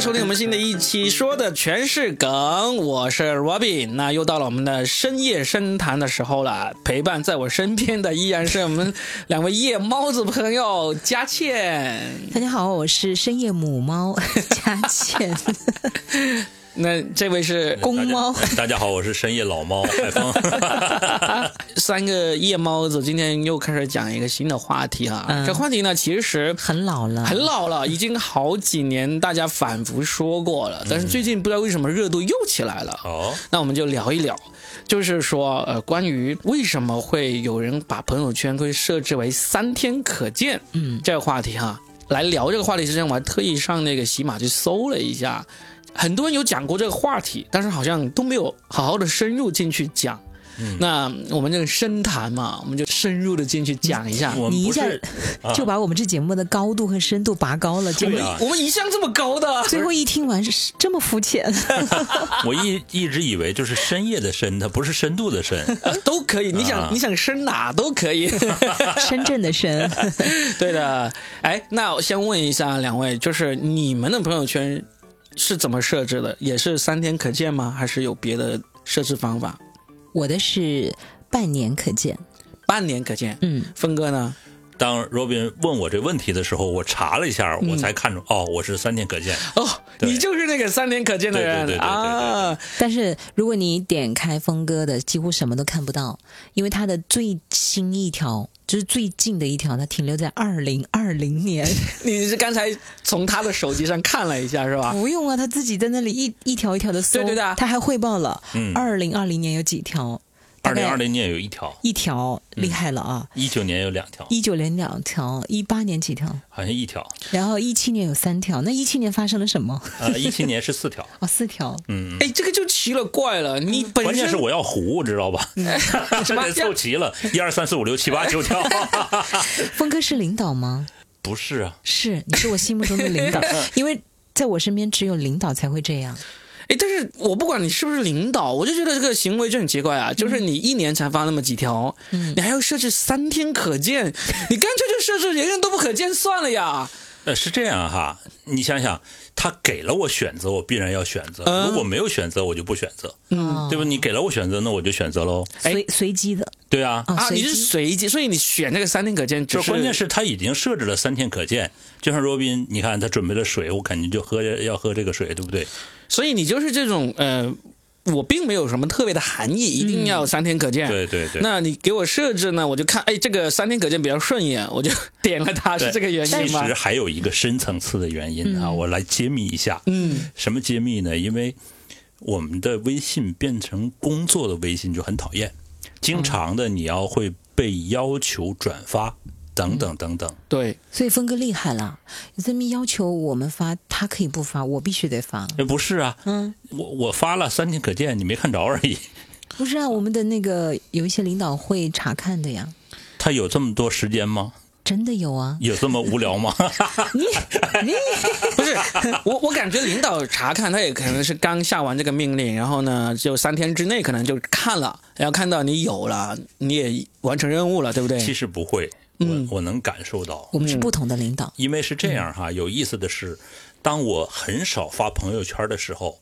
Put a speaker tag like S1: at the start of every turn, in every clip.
S1: 来收听我们新的一期，说的全是梗。我是 Robin，那又到了我们的深夜深谈的时候了。陪伴在我身边的依然是我们两位夜猫子朋友佳倩。
S2: 大家好，我是深夜母猫佳倩。
S1: 那这位是
S2: 公猫。
S3: 大家好，我是深夜老猫海峰。
S1: 三个夜猫子今天又开始讲一个新的话题啊。这话题呢，其实
S2: 很老了，
S1: 很老了，已经好几年大家反复说过了。但是最近不知道为什么热度又起来了。哦，那我们就聊一聊，就是说呃，关于为什么会有人把朋友圈会设置为三天可见，嗯，这个话题哈。来聊这个话题之前，我还特意上那个喜马去搜了一下。很多人有讲过这个话题，但是好像都没有好好的深入进去讲。那我们这个深谈嘛，我们就深入的进去讲一下。
S2: 你一下 就把我们这节目的高度和深度拔高了，
S3: 对啊，
S1: 我们一向这么高的，
S2: 最后一听完是这么肤浅。
S3: 我一一直以为就是深夜的深，它不是深度的深，
S1: 都可以。你想你想深哪都可以。
S2: 深圳的深，
S1: 对的。哎，那我先问一下两位，就是你们的朋友圈。是怎么设置的？也是三天可见吗？还是有别的设置方法？
S2: 我的是半年可见，
S1: 半年可见。嗯，峰哥呢？
S3: 当 Robin 问我这问题的时候，我查了一下，我才看出哦，我是三天可见。
S1: 哦，你就是那个三天可见的人
S3: 啊！
S2: 但是如果你点开峰哥的，几乎什么都看不到，因为他的最新一条就是最近的一条，它停留在二零二零年。
S1: 你是刚才从他的手机上看了一下是吧？
S2: 不用啊，他自己在那里一一条一条的搜，
S1: 对对的，
S2: 他还汇报了二零二零年有几条。
S3: 二零二零年有一条，
S2: 一条厉害了啊！
S3: 一九年有两条，
S2: 一九年两条，一八年几条？
S3: 好像一条。
S2: 然后一七年有三条，那一七年发生了什么？
S3: 呃，一七年是四条。
S2: 哦，四条。
S1: 嗯。哎，这个就奇了怪了，你本
S3: 关键是我要糊，知道吧？什么凑齐了？一二三四五六七八九条。
S2: 峰哥是领导吗？
S3: 不是啊。
S2: 是，你是我心目中的领导，因为在我身边只有领导才会这样。
S1: 哎，但是我不管你是不是领导，我就觉得这个行为就很奇怪啊！就是你一年才发那么几条，你还要设置三天可见，你干脆就设置人人都不可见算了呀。
S3: 呃，是这样哈，你想想，他给了我选择，我必然要选择；如果没有选择，我就不选择，嗯，对吧？你给了我选择，那我就选择喽。
S2: 随随机的，
S3: 对啊，
S1: 啊，你是随机，所以你选这个三天可见，
S3: 就关键是他已经设置了三天可见。就像罗宾，你看他准备了水，我肯定就喝要喝这个水，对不对？
S1: 所以你就是这种呃。我并没有什么特别的含义，一定要三天可见。
S3: 对对对。
S1: 那你给我设置呢？我就看，哎，这个三天可见比较顺眼，我就点了它，是这个原因
S3: 吗？其实还有一个深层次的原因啊，我来揭秘一下。嗯。什么揭秘呢？因为我们的微信变成工作的微信就很讨厌，经常的你要会被要求转发。等等等等，
S1: 对，
S2: 所以峰哥厉害了，这么要求我们发，他可以不发，我必须得发。
S3: 哎，不是啊，嗯，我我发了三天可见，你没看着而已。
S2: 不是啊，我们的那个有一些领导会查看的呀。
S3: 他有这么多时间吗？
S2: 真的有啊。
S3: 有这么无聊吗？
S2: 你你
S1: 不是我，我感觉领导查看他也可能是刚下完这个命令，然后呢，就三天之内可能就看了，然后看到你有了，你也完成任务了，对不对？
S3: 其实不会。我我能感受到，
S2: 我们是不同的领导。
S3: 因为是这样哈，有意思的是，当我很少发朋友圈的时候，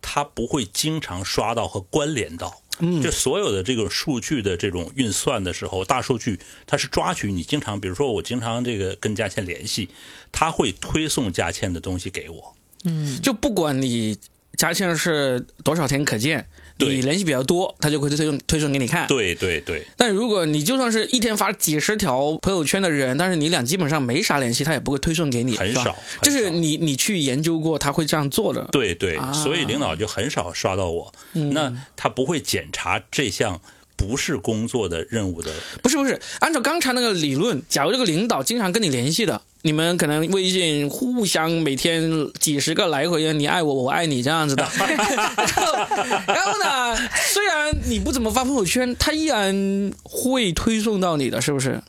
S3: 他不会经常刷到和关联到。嗯，就所有的这个数据的这种运算的时候，大数据它是抓取你经常，比如说我经常这个跟佳倩联系，他会推送佳倩的东西给我。
S1: 嗯，就不管你佳倩是多少天可见。你联系比较多，他就会推送推送给你看。
S3: 对对对。
S1: 但如果你就算是一天发几十条朋友圈的人，但是你俩基本上没啥联系，他也不会推送给你。
S3: 很少。
S1: 就是你你去研究过，他会这样做的。
S3: 对对。所以领导就很少刷到我。那他不会检查这项不是工作的任务的。
S1: 不是不是，按照刚才那个理论，假如这个领导经常跟你联系的。你们可能微信互相每天几十个来回，你爱我，我爱你这样子的。然后呢，虽然你不怎么发朋友圈，他依然会推送到你的，是不是？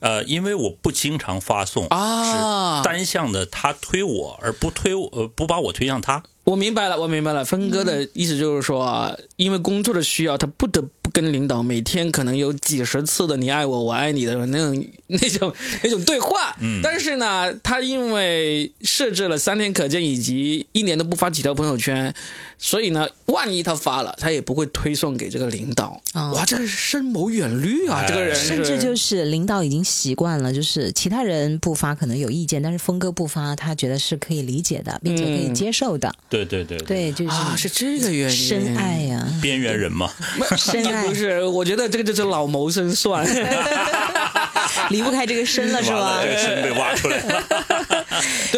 S3: 呃，因为我不经常发送啊，单向的他推我，而不推呃不把我推向他。
S1: 我明白了，我明白了。峰哥的意思就是说，因为工作的需要，他不得不跟领导每天可能有几十次的“你爱我，我爱你”的那种那种 那种对话。嗯，但是呢，他因为设置了三天可见以及一年都不发几条朋友圈，所以呢，万一他发了，他也不会推送给这个领导。哇，这个深谋远虑啊，这个人。
S2: 甚至就是领导已经习惯了，就是其他人不发可能有意见，但是峰哥不发，他觉得是可以理解的，并且可以接受的。
S3: 对对对
S2: 对，就是
S1: 啊，是这个原因，
S2: 深爱呀，
S3: 边缘人嘛，
S2: 深爱
S1: 不是？我觉得这个就是老谋深算，
S2: 离不开这个深了，是吧？
S3: 这个深被挖出来 了。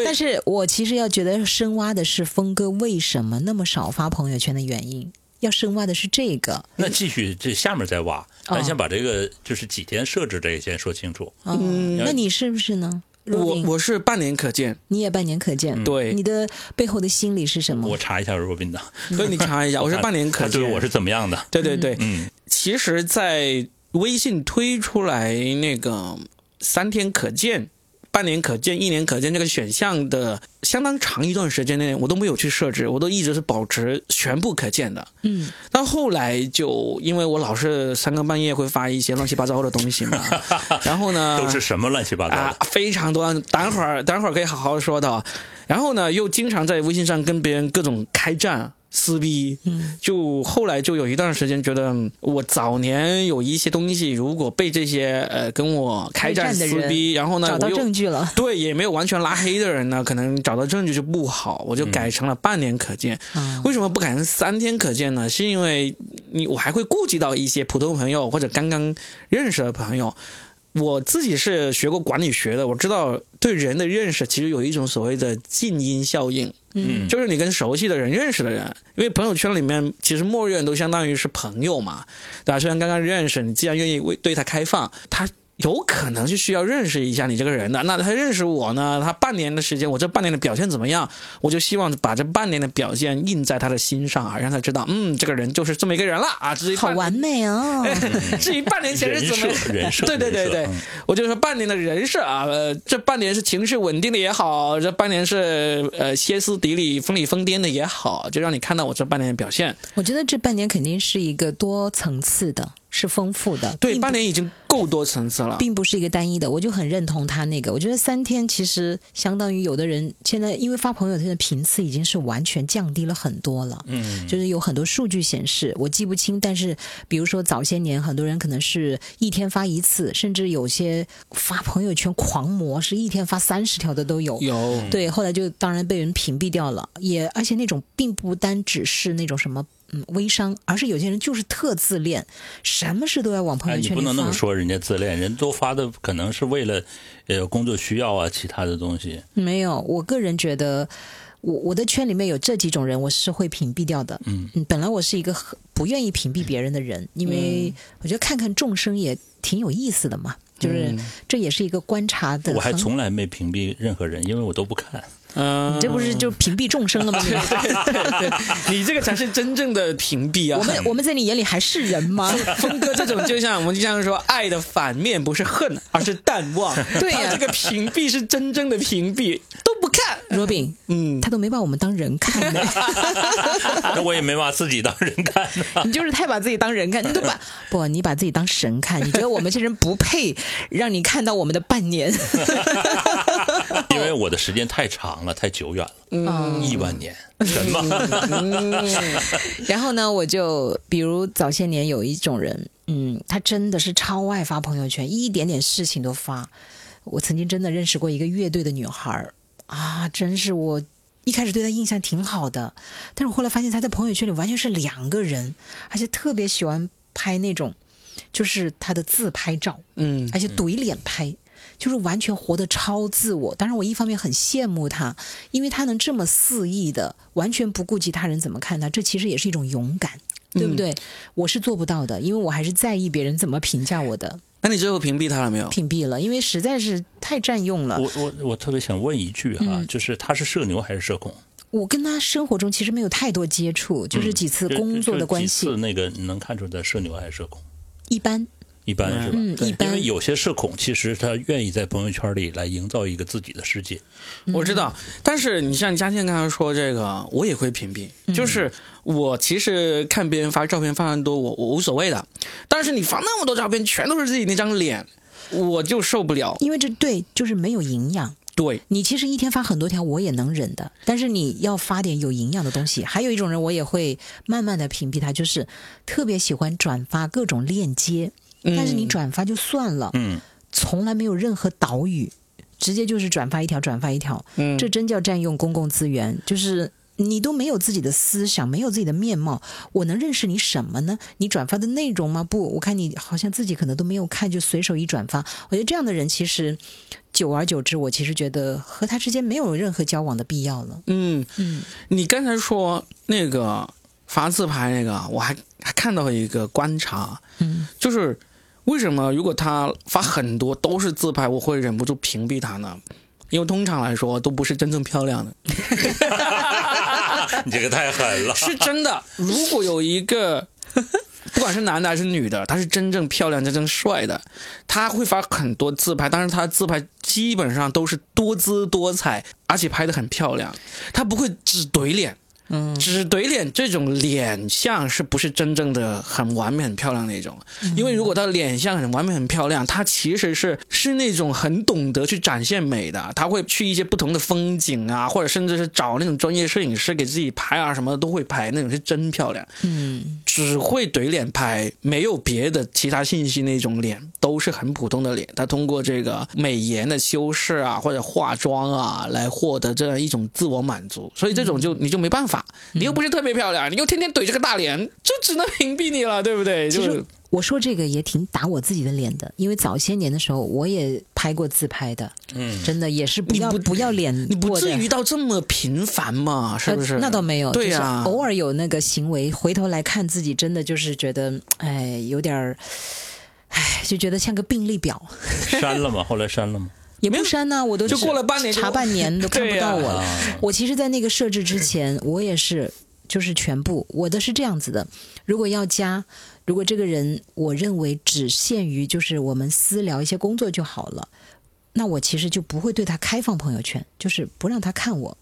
S2: 但是我其实要觉得深挖的是峰哥为什么那么少发朋友圈的原因，要深挖的是这个。
S3: 那继续这下面再挖，咱先把这个就是几天设置这个先说清楚。
S2: 嗯，那你是不是呢？
S1: 我我是半年可见，
S2: 你也半年可见，
S1: 对，
S2: 你的背后的心理是什么？
S3: 我查一下若宾的，
S1: 所以你查一下，我是半年可见，对
S3: 我是怎么样的？
S1: 对对对，嗯，其实，在微信推出来那个三天可见。半年可见、一年可见这个选项的相当长一段时间内，我都没有去设置，我都一直是保持全部可见的。
S2: 嗯，
S1: 但后来就因为我老是三更半夜会发一些乱七八糟的东西嘛，然后呢，
S3: 都是什么乱七八糟
S1: 啊？非常多，等会儿等会儿可以好好说的。然后呢，又经常在微信上跟别人各种开战。撕逼，嗯，就后来就有一段时间觉得，我早年有一些东西，如果被这些呃跟我开战撕逼，然后呢，
S2: 找到证据了，
S1: 对，也没有完全拉黑的人呢，可能找到证据就不好，我就改成了半年可见。为什么不改成三天可见呢？是因为你我还会顾及到一些普通朋友或者刚刚认识的朋友。我自己是学过管理学的，我知道对人的认识其实有一种所谓的静音效应，
S2: 嗯，
S1: 就是你跟熟悉的人、认识的人，因为朋友圈里面其实默认都相当于是朋友嘛，对吧？虽然刚刚认识，你既然愿意为对他开放，他。有可能是需要认识一下你这个人的，那他认识我呢？他半年的时间，我这半年的表现怎么样？我就希望把这半年的表现印在他的心上啊，让他知道，嗯，这个人就是这么一个人了啊。至于
S2: 好完美哦。
S1: 至于半年前是怎么
S3: 人设，
S1: 对对对对，我就说半年的人设啊，呃，这半年是情绪稳定的也好，这半年是呃歇斯底里、疯里疯癫的也好，就让你看到我这半年的表现。
S2: 我觉得这半年肯定是一个多层次的。是丰富的，
S1: 对，八年已经够多层次了，
S2: 并不是一个单一的。我就很认同他那个，我觉得三天其实相当于有的人现在因为发朋友圈的频次已经是完全降低了很多了，
S3: 嗯，
S2: 就是有很多数据显示，我记不清，但是比如说早些年很多人可能是一天发一次，甚至有些发朋友圈狂魔是一天发三十条的都有，
S1: 有，
S2: 对，后来就当然被人屏蔽掉了，也而且那种并不单只是那种什么。嗯，微商，而是有些人就是特自恋，什么事都要往朋友圈
S3: 里发。你不能那么说，人家自恋，人都发的可能是为了呃工作需要啊，其他的东西。
S2: 没有，我个人觉得，我我的圈里面有这几种人，我是会屏蔽掉的。
S3: 嗯，
S2: 本来我是一个不愿意屏蔽别人的人，因为我觉得看看众生也挺有意思的嘛，就是这也是一个观察的。
S3: 我还从来没屏蔽任何人，因为我都不看。
S1: 嗯，
S2: 你这不是就屏蔽众生了吗？
S1: 对 对对，你这个才是真正的屏蔽啊！
S2: 我们我们在你眼里还是人吗？
S1: 峰哥这种就像我们就像说，爱的反面不是恨，而是淡忘。
S2: 对呀，
S1: 这个屏蔽是真正的屏蔽，都不看。
S2: 罗宾，
S1: 嗯，
S2: 他都没把我们当人看呢。
S3: 那我也没把自己当人看。
S2: 你就是太把自己当人看，你都把 不，你把自己当神看。你觉得我们这人不配让你看到我们的半年？
S3: 因为我的时间太长了。太久远了，嗯亿万年什么？
S2: 然后呢，我就比如早些年有一种人，嗯，他真的是超爱发朋友圈，一点点事情都发。我曾经真的认识过一个乐队的女孩啊，真是我一开始对他印象挺好的，但是我后来发现他在朋友圈里完全是两个人，而且特别喜欢拍那种就是他的自拍照，
S1: 嗯，
S2: 而且怼脸拍。就是完全活得超自我，当然我一方面很羡慕他，因为他能这么肆意的，完全不顾及他人怎么看他，这其实也是一种勇敢，对不对？我是做不到的，因为我还是在意别人怎么评价我的。
S1: 那你最后屏蔽他了没有？
S2: 屏蔽了，因为实在是太占用了。
S3: 我我我特别想问一句哈，就是他是社牛还是社恐？
S2: 我跟他生活中其实没有太多接触，就是几次工作的关系。
S3: 几次那个你能看出来社牛还是社恐？
S2: 一般。
S3: 一般是吧？
S2: 嗯，一般。
S3: 因为有些社恐，其实他愿意在朋友圈里来营造一个自己的世界。
S1: 我知道，但是你像嘉倩刚才说这个，我也会屏蔽。就是我其实看别人发照片发很多，我我无所谓的。但是你发那么多照片，全都是自己那张脸，我就受不了。
S2: 因为这对就是没有营养。
S1: 对
S2: 你其实一天发很多条，我也能忍的。但是你要发点有营养的东西。还有一种人，我也会慢慢的屏蔽他，就是特别喜欢转发各种链接。但是你转发就算了，
S3: 嗯，
S2: 从来没有任何岛屿，直接就是转发一条，转发一条，
S1: 嗯，
S2: 这真叫占用公共资源。就是你都没有自己的思想，没有自己的面貌，我能认识你什么呢？你转发的内容吗？不，我看你好像自己可能都没有看，就随手一转发。我觉得这样的人其实久而久之，我其实觉得和他之间没有任何交往的必要了。
S1: 嗯嗯，你刚才说那个发自拍那个，我还还看到一个观察，
S2: 嗯，
S1: 就是。为什么如果他发很多都是自拍，我会忍不住屏蔽他呢？因为通常来说都不是真正漂亮的。
S3: 你这个太狠了，
S1: 是真的。如果有一个，不管是男的还是女的，他是真正漂亮、真正帅的，他会发很多自拍，但是他自拍基本上都是多姿多彩，而且拍的很漂亮，他不会只怼脸。
S2: 嗯，
S1: 只怼脸这种脸相是不是真正的很完美、很漂亮那种？因为如果他脸相很完美、很漂亮，他其实是是那种很懂得去展现美的。他会去一些不同的风景啊，或者甚至是找那种专业摄影师给自己拍啊，什么的都会拍，那种是真漂亮。
S2: 嗯，
S1: 只会怼脸拍，没有别的其他信息那种脸，都是很普通的脸。他通过这个美颜的修饰啊，或者化妆啊，来获得这样一种自我满足。所以这种就你就没办法。你又不是特别漂亮，你又天天怼着个大脸，就只能屏蔽你了，对不对？
S2: 就是我说这个也挺打我自己的脸的，因为早些年的时候我也拍过自拍的，
S3: 嗯，
S2: 真的也是不要不要脸，
S1: 你不至于到这么频繁嘛？是不是？
S2: 那倒没有，
S1: 对呀，
S2: 偶尔有那个行为，回头来看自己，真的就是觉得，哎，有点儿，哎，就觉得像个病历表。
S3: 删了吗？后来删了吗？
S2: 也不删呢，我都
S1: 就过了半年，
S2: 查半年都看不到我了。我其实，在那个设置之前，我也是，就是全部我的是这样子的。如果要加，如果这个人我认为只限于就是我们私聊一些工作就好了。那我其实就不会对他开放朋友圈，就是不让他看我。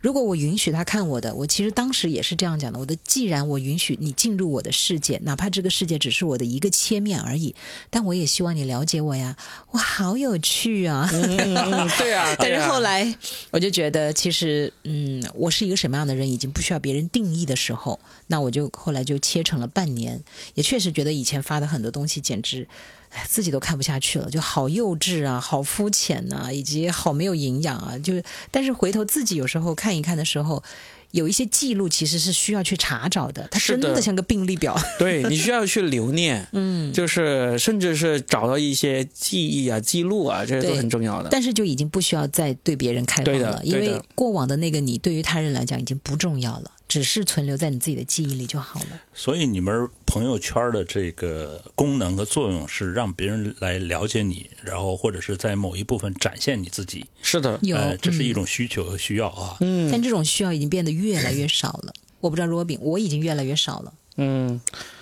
S2: 如果我允许他看我的，我其实当时也是这样讲的。我的既然我允许你进入我的世界，哪怕这个世界只是我的一个切面而已，但我也希望你了解我呀。我，好有趣啊！
S1: 对啊。
S2: 但是后来我就觉得，其实嗯，我是一个什么样的人，已经不需要别人定义的时候，那我就后来就切成了半年。也确实觉得以前发的很多东西简直。哎，自己都看不下去了，就好幼稚啊，好肤浅呐，以及好没有营养啊。就是，但是回头自己有时候看一看的时候，有一些记录其实是需要去查找的。它真的像个病历表。
S1: 对你需要去留念，
S2: 嗯，
S1: 就是甚至是找到一些记忆啊、记录啊，这些都很重要的。
S2: 但是就已经不需要再对别人开放了，因为过往的那个你对于他人来讲已经不重要了。只是存留在你自己的记忆里就好了。
S3: 所以你们朋友圈的这个功能和作用是让别人来了解你，然后或者是在某一部分展现你自己。
S1: 是的，
S2: 有，
S3: 这是一种需求和需要啊。
S1: 嗯，
S2: 但这种需要已经变得越来越少了。我不知道罗宾，我已经越来越少了。
S1: 嗯，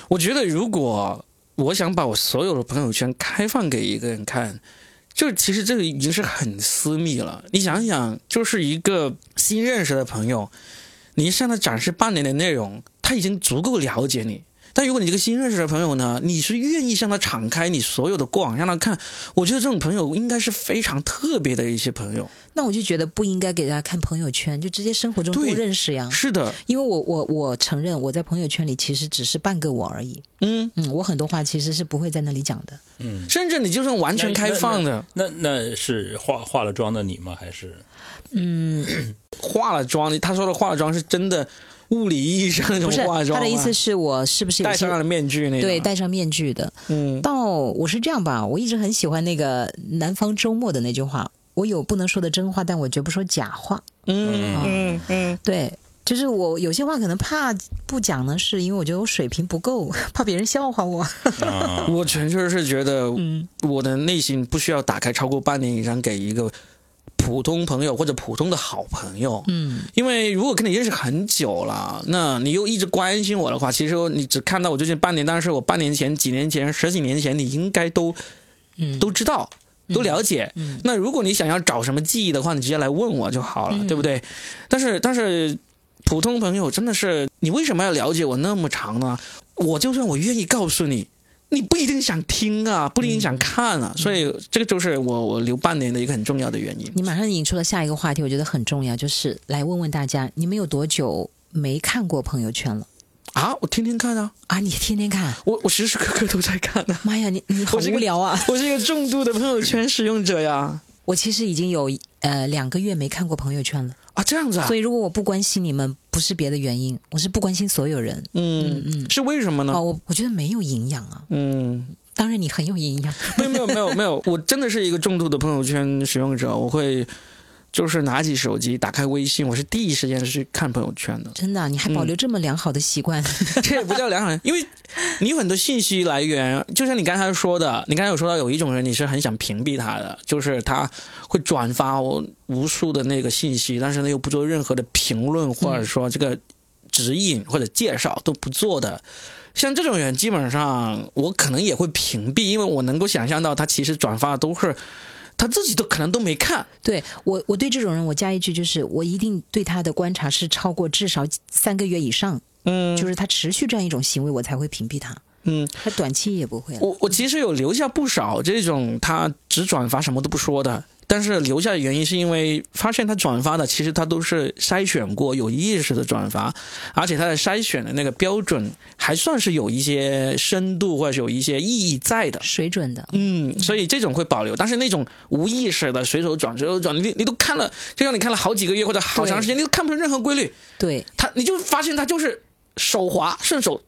S1: 我觉得如果我想把我所有的朋友圈开放给一个人看，就其实这个已经是很私密了。你想想，就是一个新认识的朋友。你向他展示半年的内容，他已经足够了解你。但如果你这个新认识的朋友呢，你是愿意向他敞开你所有的过往，让他看，我觉得这种朋友应该是非常特别的一些朋友。
S2: 那我就觉得不应该给大家看朋友圈，就直接生活中多认识呀。
S1: 是的，
S2: 因为我我我承认我在朋友圈里其实只是半个我而已。
S1: 嗯
S2: 嗯，我很多话其实是不会在那里讲的。
S3: 嗯，
S1: 甚至你就算完全开放的，
S3: 那那是化化了妆的你吗？还是？
S2: 嗯，
S1: 化了妆，他说的化了妆是真的物理意义上那种化妆。
S2: 他的意思是我是不是
S1: 戴上了面具那
S2: 种？对，戴上面具的。
S1: 嗯，
S2: 到我是这样吧，我一直很喜欢那个南方周末的那句话：我有不能说的真话，但我绝不说假话。
S1: 嗯嗯嗯，
S2: 对，就是我有些话可能怕不讲呢，是因为我觉得我水平不够，怕别人笑话我。
S1: 我纯粹是觉得，我的内心不需要打开超过半年以上给一个。普通朋友或者普通的好朋友。嗯，因为如果跟你认识很久了，那你又一直关心我的话，其实你只看到我最近半年，但是我半年前、几年前、十几年前，你应该都，嗯，都知道。都了解，那如果你想要找什么记忆的话，你直接来问我就好了，对不对？但是但是，普通朋友真的是，你为什么要了解我那么长呢？我就算我愿意告诉你，你不一定想听啊，不一定想看啊，所以这个就是我我留半年的一个很重要的原因。
S2: 你马上引出了下一个话题，我觉得很重要，就是来问问大家，你们有多久没看过朋友圈了？
S1: 啊，我天天看啊！
S2: 啊，你天天看？
S1: 我我时时刻刻都在看呢。
S2: 妈呀，你你好无聊啊！
S1: 我是一个重度的朋友圈使用者呀。
S2: 我其实已经有呃两个月没看过朋友圈了
S1: 啊，这样子啊。
S2: 所以如果我不关心你们，不是别的原因，我是不关心所有人。
S1: 嗯嗯，是为什么呢？
S2: 哦，我我觉得没有营养啊。
S1: 嗯，
S2: 当然你很有营养。
S1: 没有没有没有没有，我真的是一个重度的朋友圈使用者，我会。就是拿起手机，打开微信，我是第一时间是去看朋友圈的。
S2: 真的，你还保留这么良好的习惯？
S1: 这也不叫良好，因为你有很多信息来源。就像你刚才说的，你刚才有说到有一种人，你是很想屏蔽他的，就是他会转发我无数的那个信息，但是呢又不做任何的评论，或者说这个指引或者介绍都不做的。像这种人，基本上我可能也会屏蔽，因为我能够想象到他其实转发的都是。他自己都可能都没看，
S2: 对我，我对这种人，我加一句，就是我一定对他的观察是超过至少三个月以上，嗯，就是他持续这样一种行为，我才会屏蔽他，嗯，他短期也不会。
S1: 我我其实有留下不少这种他只转发什么都不说的。但是留下的原因是因为发现他转发的其实他都是筛选过有意识的转发，而且他的筛选的那个标准还算是有一些深度或者有一些意义在的
S2: 水准的。
S1: 嗯，所以这种会保留。但是那种无意识的随手转随手转，你你都看了，就像你看了好几个月或者好长时间，你都看不出任何规律。
S2: 对
S1: 他，你就发现他就是手滑顺手。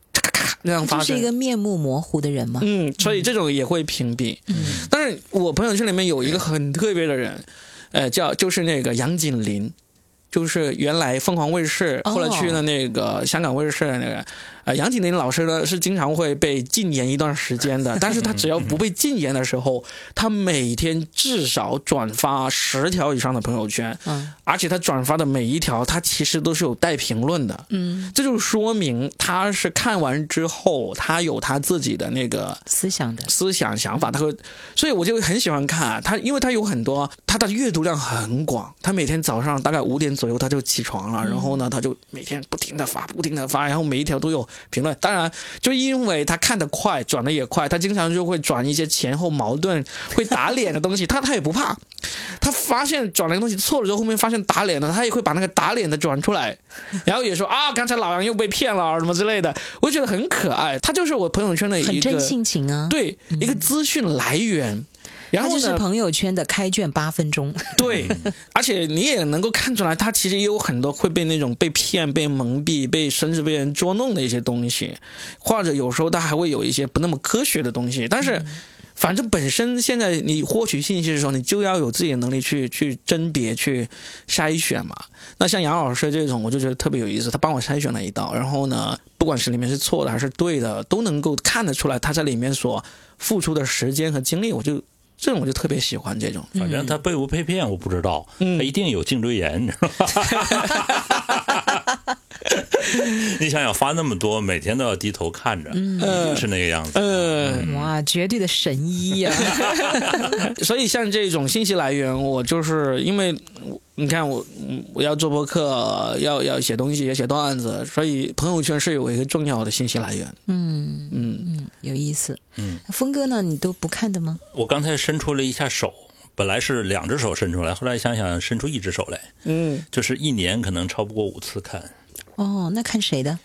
S1: 那样发
S2: 就是一个面目模糊的人吗。
S1: 嗯，所以这种也会屏蔽。嗯，但是我朋友圈里面有一个很特别的人，呃，叫就是那个杨锦麟，就是原来凤凰卫视，后来去了那个香港卫视的那个。呃，杨锦麟老师呢是经常会被禁言一段时间的，但是他只要不被禁言的时候，他每天至少转发十条以上的朋友圈，嗯，而且他转发的每一条，他其实都是有带评论的，嗯，这就说明他是看完之后，他有他自己的那个
S2: 思想的
S1: 思想想法，他会，所以我就很喜欢看他，因为他有很多，他的阅读量很广，他每天早上大概五点左右他就起床了，然后呢，他就每天不停的发，不停的发，然后每一条都有。评论当然，就因为他看得快，转的也快，他经常就会转一些前后矛盾、会打脸的东西。他他也不怕，他发现转那个东西错了之后，后面发现打脸了，他也会把那个打脸的转出来，然后也说啊，刚才老杨又被骗了什么之类的。我觉得很可爱，他就是我朋友圈的一个
S2: 很真性情啊，
S1: 对，一个资讯来源。然后
S2: 就是朋友圈的开卷八分钟。
S1: 对，而且你也能够看出来，他其实也有很多会被那种被骗、被蒙蔽、被甚至被人捉弄的一些东西，或者有时候他还会有一些不那么科学的东西。但是，反正本身现在你获取信息的时候，你就要有自己的能力去去甄别、去筛选嘛。那像杨老师这种，我就觉得特别有意思，他帮我筛选了一道，然后呢，不管是里面是错的还是对的，都能够看得出来他在里面所付出的时间和精力，我就。这种我就特别喜欢这种，
S3: 反正他被不被骗我不知道，他一定有颈椎炎，你知道吗？你想想发那么多，每天都要低头看着，是那个样子。
S2: 嗯，哇，绝对的神医呀！
S1: 所以像这种信息来源，我就是因为你看我，我要做播客，要要写东西，要写段子，所以朋友圈是有一个重要的信息来源。
S2: 嗯嗯嗯，有意思。嗯，峰哥呢，你都不看的吗？
S3: 我刚才伸出了一下手，本来是两只手伸出来，后来想想伸出一只手来。嗯，就是一年可能超不过五次看。
S2: 哦，那看谁的？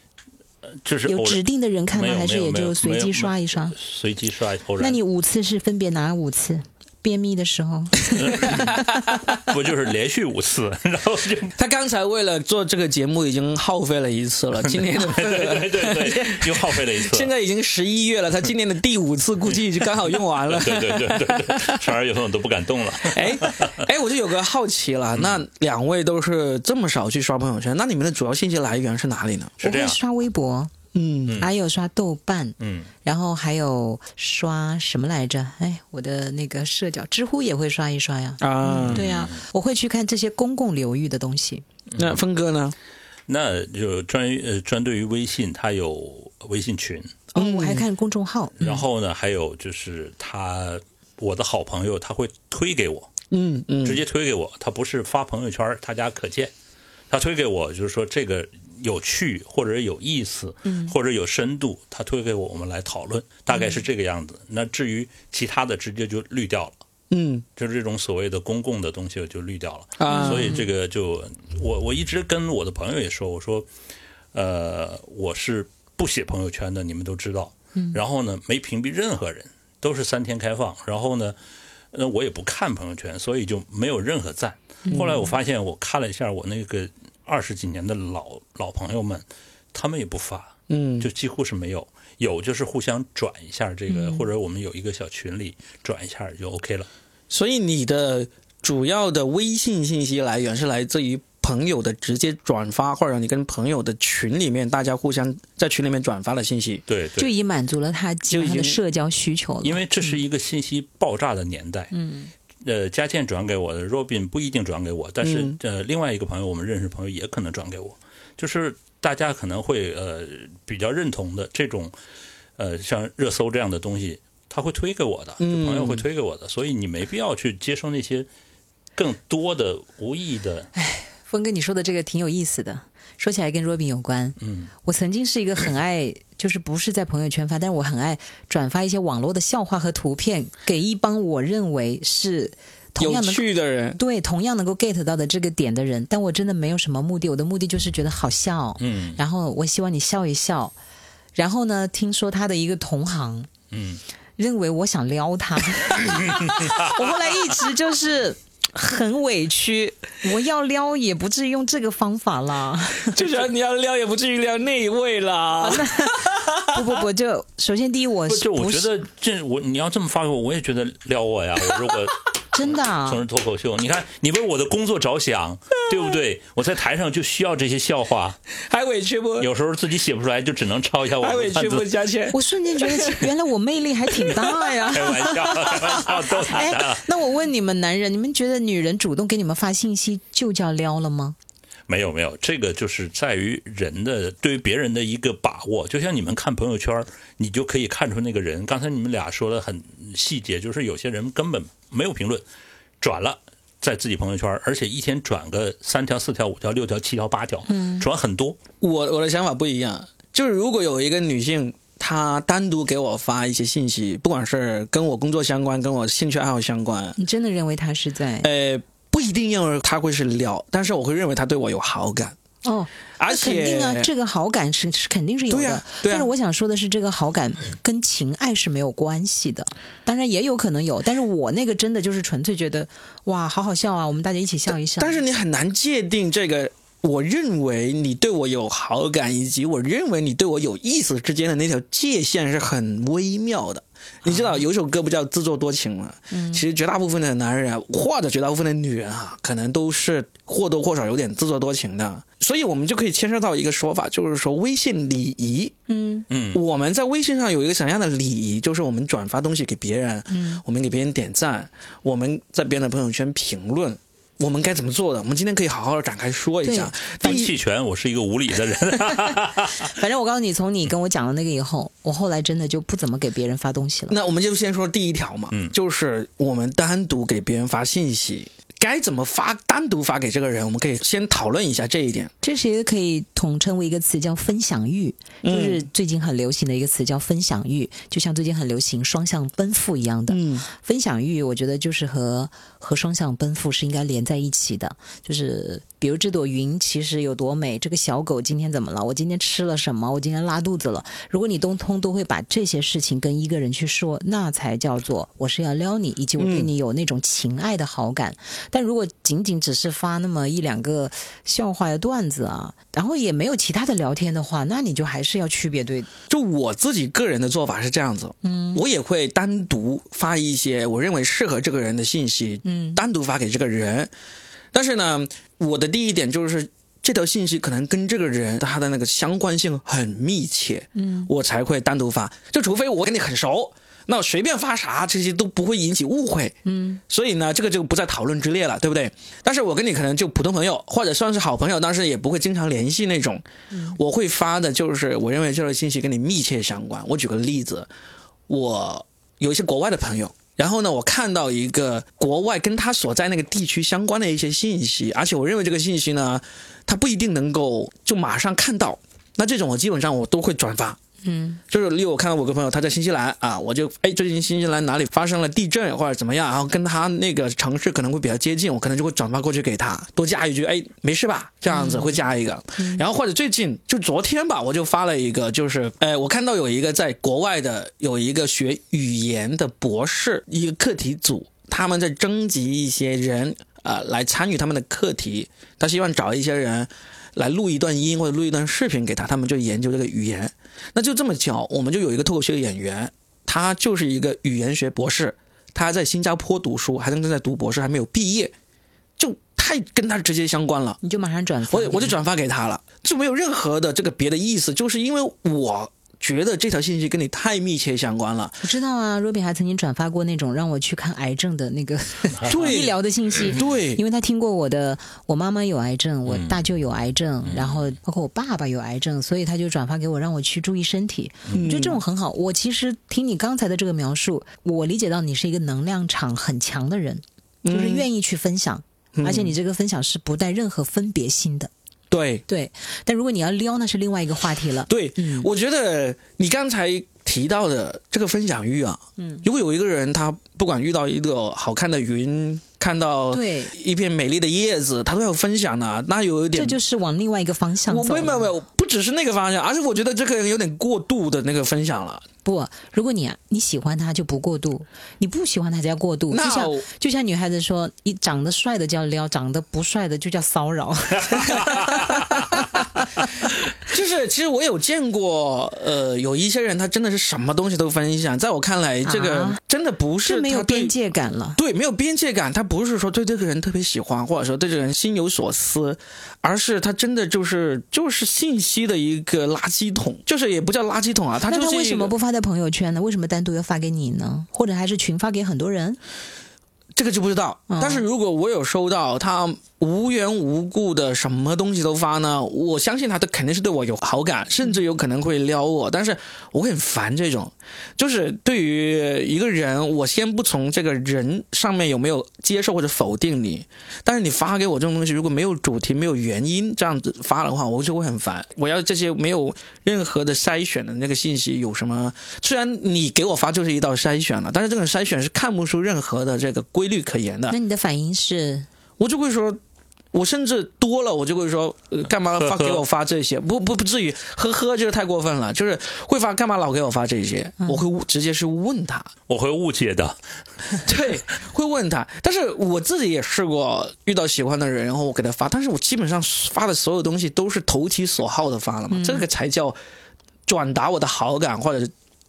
S3: 就是
S2: 有指定的人看吗？还是也就随机刷一刷？
S3: 随机刷，偶然。
S2: 那你五次是分别哪五次？便秘的时候，
S3: 不就是连续五次？然后就
S1: 他刚才为了做这个节目已经耗费了一次了。今年的
S3: 对对对，又耗费了一次。
S1: 现在已经十一月了，他今年的第五次估计就刚好用完了。
S3: 对对对对对，十二月份我都不敢动了。
S1: 哎哎，我就有个好奇了，那两位都是这么少去刷朋友圈，那你们的主要信息来源是哪里呢？
S3: 是这样，
S2: 刷微博。
S1: 嗯，
S2: 还有刷豆瓣，
S3: 嗯，
S2: 然后还有刷什么来着？哎，我的那个社交，知乎也会刷一刷呀。
S1: 啊，
S2: 对呀，我会去看这些公共流域的东西。
S1: 那峰哥呢？
S3: 那就专于呃专对于微信，他有微信群，
S2: 哦，我还看公众号。
S3: 然后呢，还有就是他我的好朋友他会推给我，
S1: 嗯嗯，
S3: 直接推给我，他不是发朋友圈，他家可见，他推给我就是说这个有趣或者有意思，
S2: 嗯。
S3: 或者有深度，他推给我，我们来讨论，大概是这个样子。那至于其他的，直接就滤掉了。
S1: 嗯。
S3: 就是这种所谓的公共的东西就滤掉了，
S1: 啊。
S3: 所以这个就我我一直跟我的朋友也说，我说，呃，我是不写朋友圈的，你们都知道，然后呢没屏蔽任何人，都是三天开放，然后呢，那我也不看朋友圈，所以就没有任何赞。后来我发现，我看了一下我那个二十几年的老老朋友们，他们也不发，
S1: 嗯，
S3: 就几乎是没有，有就是互相转一下这个，或者我们有一个小群里转一下就 OK 了。
S1: 所以你的主要的微信信息来源是来自于朋友的直接转发，或者你跟朋友的群里面大家互相在群里面转发的信息。
S3: 对对，
S2: 就已经满足了他基本上的社交需求了。
S3: 因为这是一个信息爆炸的年代。嗯，呃，佳倩转给我的，Robin 不一定转给我，但是、
S1: 嗯。
S3: 呃，另外一个朋友，我们认识朋友也可能转给我，就是大家可能会呃比较认同的这种呃像热搜这样的东西，他会推给我的，就朋友会推给我的，所以你没必要去接受那些更多的无意义的。
S2: 峰哥，你说的这个挺有意思的，说起来跟 Robin 有关。
S3: 嗯，
S2: 我曾经是一个很爱，就是不是在朋友圈发，但是我很爱转发一些网络的笑话和图片给一帮我认为是同
S1: 有
S2: 样能够
S1: 趣的人，
S2: 对同样能够 get 到的这个点的人，但我真的没有什么目的，我的目的就是觉得好笑，
S3: 嗯。
S2: 然后我希望你笑一笑。然后呢，听说他的一个同行
S3: 嗯，
S2: 认为我想撩他，我后来一直就是很委屈，我要撩也不至于用这个方法啦。
S1: 就是你要撩也不至于撩那一位啦。
S2: 不不不，就首先第一，我
S3: 是就我觉得这我你要这么发给我，我也觉得撩我呀。我如果
S2: 真的啊
S3: 从事脱口秀，你看你为我的工作着想，对不对？我在台上就需要这些笑话，
S1: 还委屈不？
S3: 有时候自己写不出来，就只能抄一下我
S1: 还委屈不？佳倩，
S2: 我瞬间觉得 原来我魅力还挺大呀。
S3: 开玩笑，开玩笑，都打
S2: 哎
S3: 的。，
S2: 那我问你们男人，你们觉得女人主动给你们发信息就叫撩了吗？
S3: 没有没有，这个就是在于人的对于别人的一个把握。就像你们看朋友圈，你就可以看出那个人。刚才你们俩说的很细节，就是有些人根本没有评论，转了。在自己朋友圈，而且一天转个三条、四条、五条、六条、七条、八条，转很多。
S1: 我我的想法不一样，就是如果有一个女性，她单独给我发一些信息，不管是跟我工作相关，跟我兴趣爱好相关，
S2: 你真的认为他是在
S1: 呃，不一定要他会是撩，但是我会认为他对我有好感，
S2: 哦？
S1: 而
S2: 且肯
S1: 且
S2: 定啊，这个好感是是肯定是有的。
S1: 对啊对啊
S2: 但是我想说的是，这个好感跟情爱是没有关系的。当然也有可能有，但是我那个真的就是纯粹觉得哇，好好笑啊，我们大家一起笑一笑。
S1: 但是你很难界定这个。我认为你对我有好感，以及我认为你对我有意思之间的那条界限是很微妙的。你知道有一首歌不叫自作多情吗？嗯其实绝大部分的男人啊或者绝大部分的女人啊，可能都是或多或少有点自作多情的。所以我们就可以牵涉到一个说法，就是说微信礼仪。
S2: 嗯
S3: 嗯，
S1: 我们在微信上有一个什么样的礼仪？就是我们转发东西给别人，
S2: 嗯，
S1: 我们给别人点赞，我们在别人的朋友圈评论，我们该怎么做的？我们今天可以好好的展开说一下。
S3: 当弃权，我是一个无理的人。
S2: 反正我告诉你，从你跟我讲了那个以后，我后来真的就不怎么给别人发东西了。
S1: 那我们就先说第一条嘛，
S3: 嗯
S1: 就是我们单独给别人发信息，该怎么发，单独发给这个人，我们可以先讨论一下这一点。
S2: 这是一个可以统称为一个词叫分享欲，就是最近很流行的一个词叫分享欲，就像最近很流行双向奔赴一样的。
S1: 嗯
S2: 分享欲，我觉得就是和和双向奔赴是应该连在一起的。就是比如这朵云其实有多美，这个小狗今天怎么了？我今天吃了什么？我今天拉肚子了。如果你通通都会把这些事情跟一个人去说，那才叫做我是要撩你，以及我对你有那种情爱的好感。但如果仅仅只是发那么一两个笑话的段子啊，然后也没有其他的聊天的话，那你就还是要区别对。
S1: 就我自己个人的做法是这样子，嗯，我也会单独发一些我认为适合这个人的信息，
S2: 嗯
S1: 单独发给这个人。但是呢，我的第一点就是这条信息可能跟这个人他的那个相关性很密切，嗯，我才会单独发。就除非我跟你很熟，那我随便发啥这些都不会引起误会，嗯，所以呢，这个就不在讨论之列了，对不对？但是我跟你可能就普通朋友，或者算是好朋友，但是也不会经常联系那种，我会发的就是我认为这条信息跟你密切相关。我举个例子，我有一些国外的朋友。然后呢，我看到一个国外跟他所在那个地区相关的一些信息，而且我认为这个信息呢，他不一定能够就马上看到，那这种我基本上我都会转发。嗯，就是例如我看到我个朋友他在新西兰啊，我就哎最近新西兰哪里发生了地震或者怎么样，然后跟他那个城市可能会比较接近，我可能就会转发过去给他，多加一句哎没事吧，这样子会加一个。然后或者最近就昨天吧，我就发了一个，就是哎我看到有一个在国外的有一个学语言的博士一个课题组，他们在征集一些人啊来参与他们的课题，他希望找一些人来录一段音或者录一段视频给他，他们就研究这个语言。那就这么巧，我们就有一个脱口秀演员，他就是一个语言学博士，他在新加坡读书，还正在读博士，还没有毕业，就太跟他直接相关了。
S2: 你就马上转发，
S1: 我我就转发给他了，就没有任何的这个别的意思，就是因为我。觉得这条信息跟你太密切相关了。
S2: 我知道啊，若比还曾经转发过那种让我去看癌症的那个 医疗的信息。
S1: 对，
S2: 因为他听过我的，我妈妈有癌症，我大舅有癌症，然后包括我爸爸有癌症，所以他就转发给我，让我去注意身体。我觉得这种很好。我其实听你刚才的这个描述，我理解到你是一个能量场很强的人，就是愿意去分享，而且你这个分享是不带任何分别心的。
S1: 对
S2: 对，但如果你要撩，那是另外一个话题了。
S1: 对，我觉得你刚才提到的这个分享欲啊，嗯，如果有一个人他不管遇到一个好看的云，看到
S2: 对
S1: 一片美丽的叶子，他都要分享的，那有一点，
S2: 这就是往另外一个方向走。
S1: 没有没有，不只是那个方向，而且我觉得这个人有点过度的那个分享了。
S2: 不，如果你你喜欢他就不过度，你不喜欢他就要过度。就像就像女孩子说，你长得帅的叫撩，长得不帅的就叫骚扰。
S1: 就是，其实我有见过，呃，有一些人他真的是什么东西都分享，在我看来，这个真的不是
S2: 没有边界感了。
S1: 对，没有边界感，他不是说对这个人特别喜欢，或者说对这个人心有所思，而是他真的就是就是信息的一个垃圾桶，就是也不叫垃圾桶啊，他就
S2: 是为什么不发在朋友圈呢？为什么单独要发给你呢？或者还是群发给很多人？
S1: 这个就不知道。但是如果我有收到他。无缘无故的什么东西都发呢？我相信他的肯定是对我有好感，甚至有可能会撩我。但是我很烦这种，就是对于一个人，我先不从这个人上面有没有接受或者否定你，但是你发给我这种东西，如果没有主题、没有原因这样子发的话，我就会很烦。我要这些没有任何的筛选的那个信息有什么？虽然你给我发就是一道筛选了，但是这种筛选是看不出任何的这个规律可言的。
S2: 那你的反应是？
S1: 我就会说。我甚至多了，我就会说，干嘛 发给我发这些？不不不至于，呵呵，就是太过分了。就是会发，干嘛老给我发这些？我会直接是问他，
S3: 我会误解的。
S1: 对，会问他。但是我自己也试过遇到喜欢的人，然后我给他发，但是我基本上发的所有东西都是投其所好的发了嘛，这个才叫转达我的好感，或者。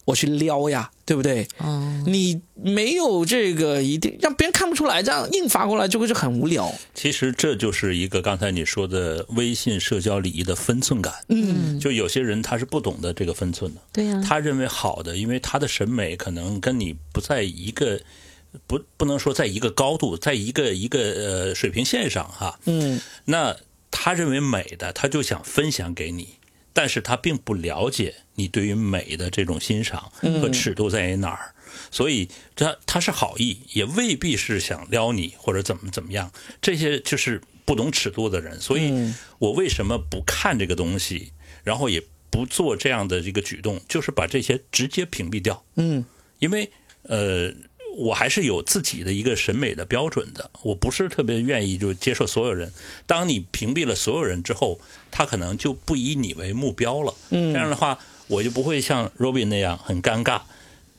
S1: 我去撩呀，对不对？哦，你没有这个一定让别人看不出来，这样硬发过来就会是很无聊。
S3: 其实这就是一个刚才你说的微信社交礼仪的分寸感。嗯，就有些人他是不懂得这个分寸的。
S2: 对呀，
S3: 他认为好的，因为他的审美可能跟你不在一个，不不能说在一个高度，在一个一个呃水平线上哈。嗯，那他认为美的，他就想分享给你。但是他并不了解你对于美的这种欣赏和尺度在于哪儿，所以他他是好意，也未必是想撩你或者怎么怎么样。这些就是不懂尺度的人。所以我为什么不看这个东西，然后也不做这样的一个举动，就是把这些直接屏蔽掉。嗯，因为呃。我还是有自己的一个审美的标准的，我不是特别愿意就接受所有人。当你屏蔽了所有人之后，他可能就不以你为目标了。嗯，这样的话，我就不会像 Robin 那样很尴尬。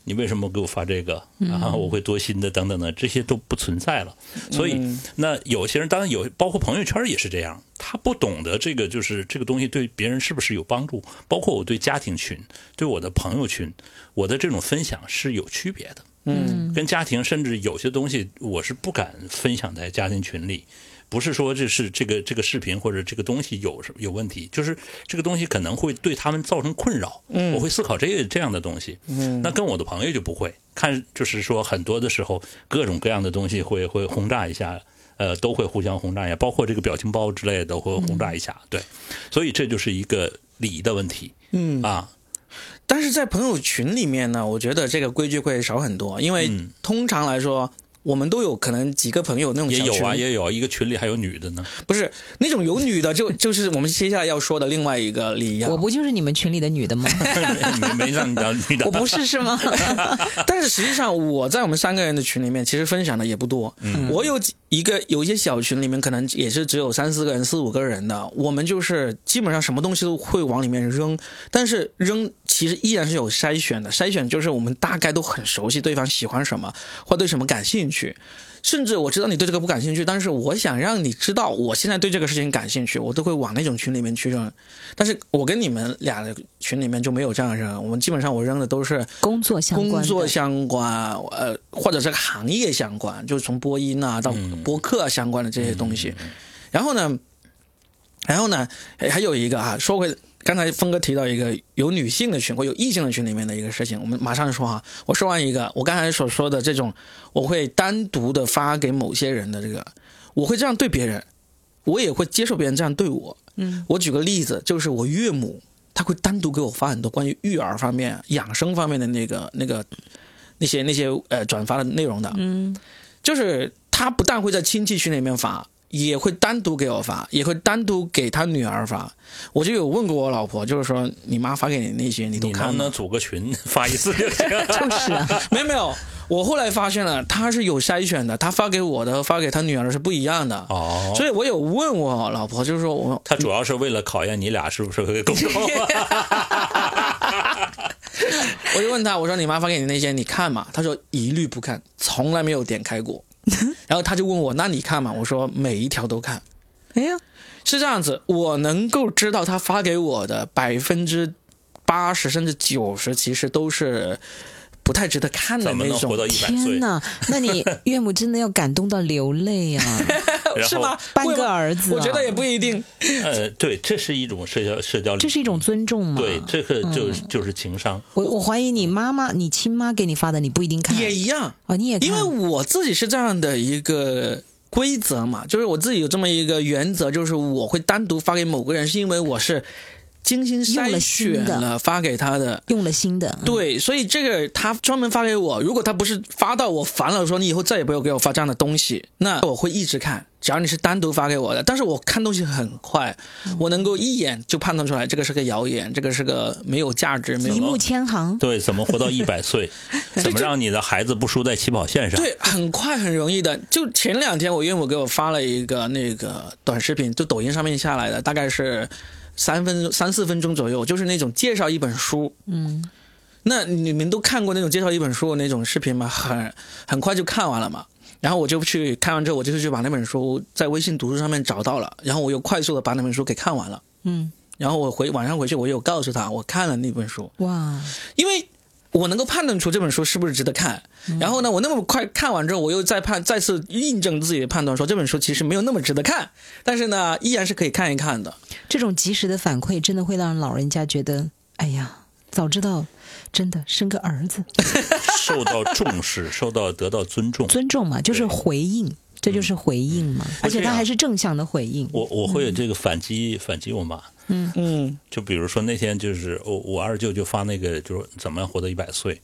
S3: 你为什么给我发这个？然后我会多心的等等的，这些都不存在了。所以，那有些人当然有，包括朋友圈也是这样，他不懂得这个，就是这个东西对别人是不是有帮助。包括我对家庭群、对我的朋友群，我的这种分享是有区别的。嗯，跟家庭甚至有些东西我是不敢分享在家庭群里，不是说这是这个这个视频或者这个东西有什有问题，就是这个东西可能会对他们造成困扰。嗯，我会思考这个这样的东西。嗯，那跟我的朋友就不会看，就是说很多的时候各种各样的东西会会轰炸一下，呃，都会互相轰炸一下，包括这个表情包之类的都会轰炸一下。对，所以这就是一个礼仪的问题。嗯啊。
S1: 但是在朋友群里面呢，我觉得这个规矩会少很多，因为通常来说。我们都有可能几个朋友那种
S3: 也有啊，也有一个群里还有女的呢。
S1: 不是那种有女的，就就是我们接下来要说的另外一个李阳。
S2: 我不就是你们群里的女的吗？
S3: 没让你当女的。
S2: 我不是是吗？
S1: 但是实际上我在我们三个人的群里面，其实分享的也不多。我有一个有一些小群里面，可能也是只有三四个人、四五个人的。我们就是基本上什么东西都会往里面扔，但是扔其实依然是有筛选的。筛选就是我们大概都很熟悉对方喜欢什么，或对什么感兴趣。去，甚至我知道你对这个不感兴趣，但是我想让你知道我现在对这个事情感兴趣，我都会往那种群里面去扔。但是我跟你们俩的群里面就没有这样扔，我们基本上我扔的都是
S2: 工作相关、
S1: 工作相关，呃，或者是行业相关，就是从播音啊到播客相关的这些东西。然后呢，然后呢，还有一个啊，说回。刚才峰哥提到一个有女性的群或有异性的群里面的一个事情，我们马上说哈。我说完一个，我刚才所说的这种，我会单独的发给某些人的这个，我会这样对别人，我也会接受别人这样对我。嗯，我举个例子，就是我岳母，她会单独给我发很多关于育儿方面、养生方面的那个、那个、那些、那些呃转发的内容的。嗯，就是她不但会在亲戚群里面发。也会单独给我发，也会单独给他女儿发。我就有问过我老婆，就是说你妈发给你那些，你都看
S3: 吗？能组个群发一次就行。
S2: 就是啊，
S1: 没 有没有。我后来发现了，他是有筛选的，他发给我的和发给他女儿的是不一样的。哦。所以我有问我老婆，就是说我
S3: 他主要是为了考验你俩是不是会沟通。
S1: 我就问他，我说你妈发给你那些你看吗？他说一律不看，从来没有点开过。然后他就问我：“那你看嘛？”我说：“每一条都看。”
S2: 哎呀，
S1: 是这样子，我能够知道他发给我的百分之八十甚至九十，其实都是。不太值得看的那种。
S2: 天哪，那你岳母真的要感动到流泪啊？
S1: 是吗？
S2: 半个儿子，
S1: 我觉得也不一定。
S3: 呃，对，这是一种社交社交，
S2: 这是一种尊重嘛？
S3: 对，这个就就是情商。
S2: 我我怀疑你妈妈，你亲妈给你发的，你不一定看。
S1: 也一样
S2: 啊，你也
S1: 因为我自己是这样的一个规则嘛，就是我自己有这么一个原则，就是我会单独发给某个人，是因为我是。精心筛选了发给他的，
S2: 用了新的，
S1: 对，所以这个他专门发给我。如果他不是发到我烦了，说你以后再也不要给我发这样的东西，那我会一直看。只要你是单独发给我的，但是我看东西很快，我能够一眼就判断出来这个是个谣言，这个是个没有价值、一
S2: 目千行。
S3: 对，怎么活到 一百岁？怎么让你的孩子不输在起跑线上？
S1: 对，很快很容易的。就前两天我岳母给我发了一个那个短视频，就抖音上面下来的，大概是。三分钟、三四分钟左右，就是那种介绍一本书。嗯，那你们都看过那种介绍一本书的那种视频吗？很很快就看完了嘛。然后我就去看完之后，我就是去把那本书在微信读书上面找到了，然后我又快速的把那本书给看完了。嗯，然后我回晚上回去，我有告诉他我看了那本书。哇，因为。我能够判断出这本书是不是值得看，然后呢，我那么快看完之后，我又再判再次印证自己的判断，说这本书其实没有那么值得看，但是呢，依然是可以看一看的。
S2: 这种及时的反馈真的会让老人家觉得，哎呀，早知道，真的生个儿子，
S3: 受到重视，受到得到尊重，
S2: 尊重嘛，就是回应。这就是回应嘛，而且他还是正向的回应。
S3: 我我会这个反击反击我妈。嗯嗯，就比如说那天就是我我二舅就发那个就是怎么样活到一百岁，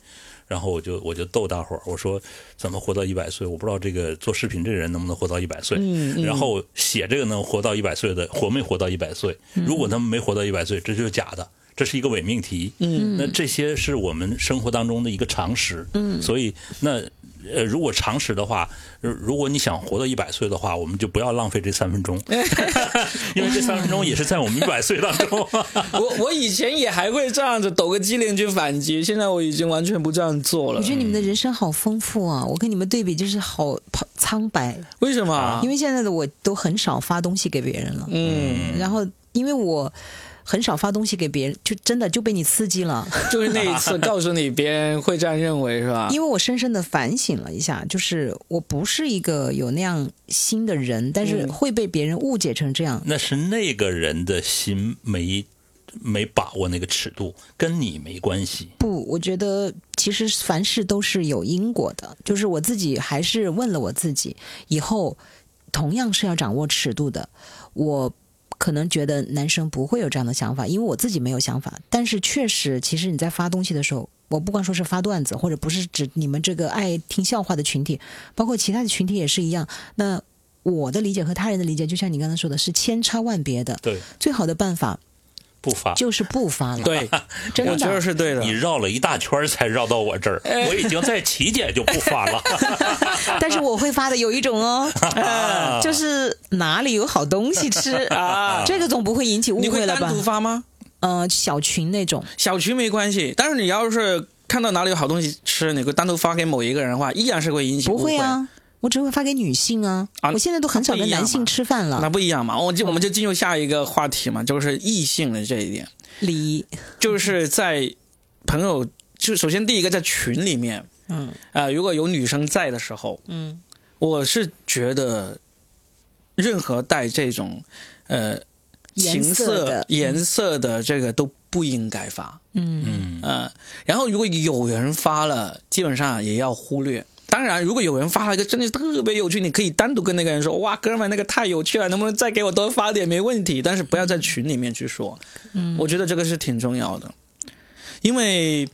S3: 然后我就我就逗大伙儿我说怎么活到一百岁？我不知道这个做视频这人能不能活到一百岁。嗯嗯。然后写这个能活到一百岁的活没活到一百岁？如果他们没活到一百岁，这就是假的，这是一个伪命题。嗯。那这些是我们生活当中的一个常识。嗯。所以那。呃，如果常识的话，如果你想活到一百岁的话，我们就不要浪费这三分钟，因为这三分钟也是在我们一百岁当中。
S1: 我我以前也还会这样子抖个机灵去反击，现在我已经完全不这样做了。
S2: 我觉得你们的人生好丰富啊！我跟你们对比就是好苍白。
S1: 为什么？
S2: 因为现在的我都很少发东西给别人了。嗯，然后因为我。很少发东西给别人，就真的就被你刺激了。
S1: 就是那一次 告诉你别人会这样认为是吧？
S2: 因为我深深的反省了一下，就是我不是一个有那样心的人，但是会被别人误解成这样。
S3: 那是那个人的心没没把握那个尺度，跟你没关系。
S2: 不，我觉得其实凡事都是有因果的。就是我自己还是问了我自己，以后同样是要掌握尺度的。我可能觉得男生不会有这样的想法，因为我自己没有想法。但是确实，其实你在发东西的时候，我不光说是发段子，或者不是指你们这个爱听笑话的群体，包括其他的群体也是一样。那我的理解和他人的理解，就像你刚才说的，是千差万别的。
S3: 对，
S2: 最好的办法。
S3: 不发
S2: 就是不发了，
S1: 对，我觉得是对的。
S3: 你绕了一大圈才绕到我这儿，我已经在起点就不发了。
S2: 但是我会发的有一种哦，就是哪里有好东西吃啊，这个总不会引起误会了吧？
S1: 你会单独发吗？
S2: 嗯，小群那种，
S1: 小群没关系。但是你要是看到哪里有好东西吃，你会单独发给某一个人的话，依然是会引起误
S2: 会。不会啊。我只会发给女性啊！我现在都很少跟男性吃饭了。
S1: 那不一样嘛？我就我们就进入下一个话题嘛，就是异性的这一点。
S2: 礼仪
S1: 就是在朋友，就首先第一个在群里面，嗯啊，如果有女生在的时候，嗯，我是觉得任何带这种呃情色颜色的这个都不应该发，嗯嗯嗯。然后如果有人发了，基本上也要忽略。当然，如果有人发了一个真的是特别有趣，你可以单独跟那个人说：“哇，哥们，那个太有趣了，能不能再给我多发点？没问题。”但是不要在群里面去说。嗯，我觉得这个是挺重要的，因为，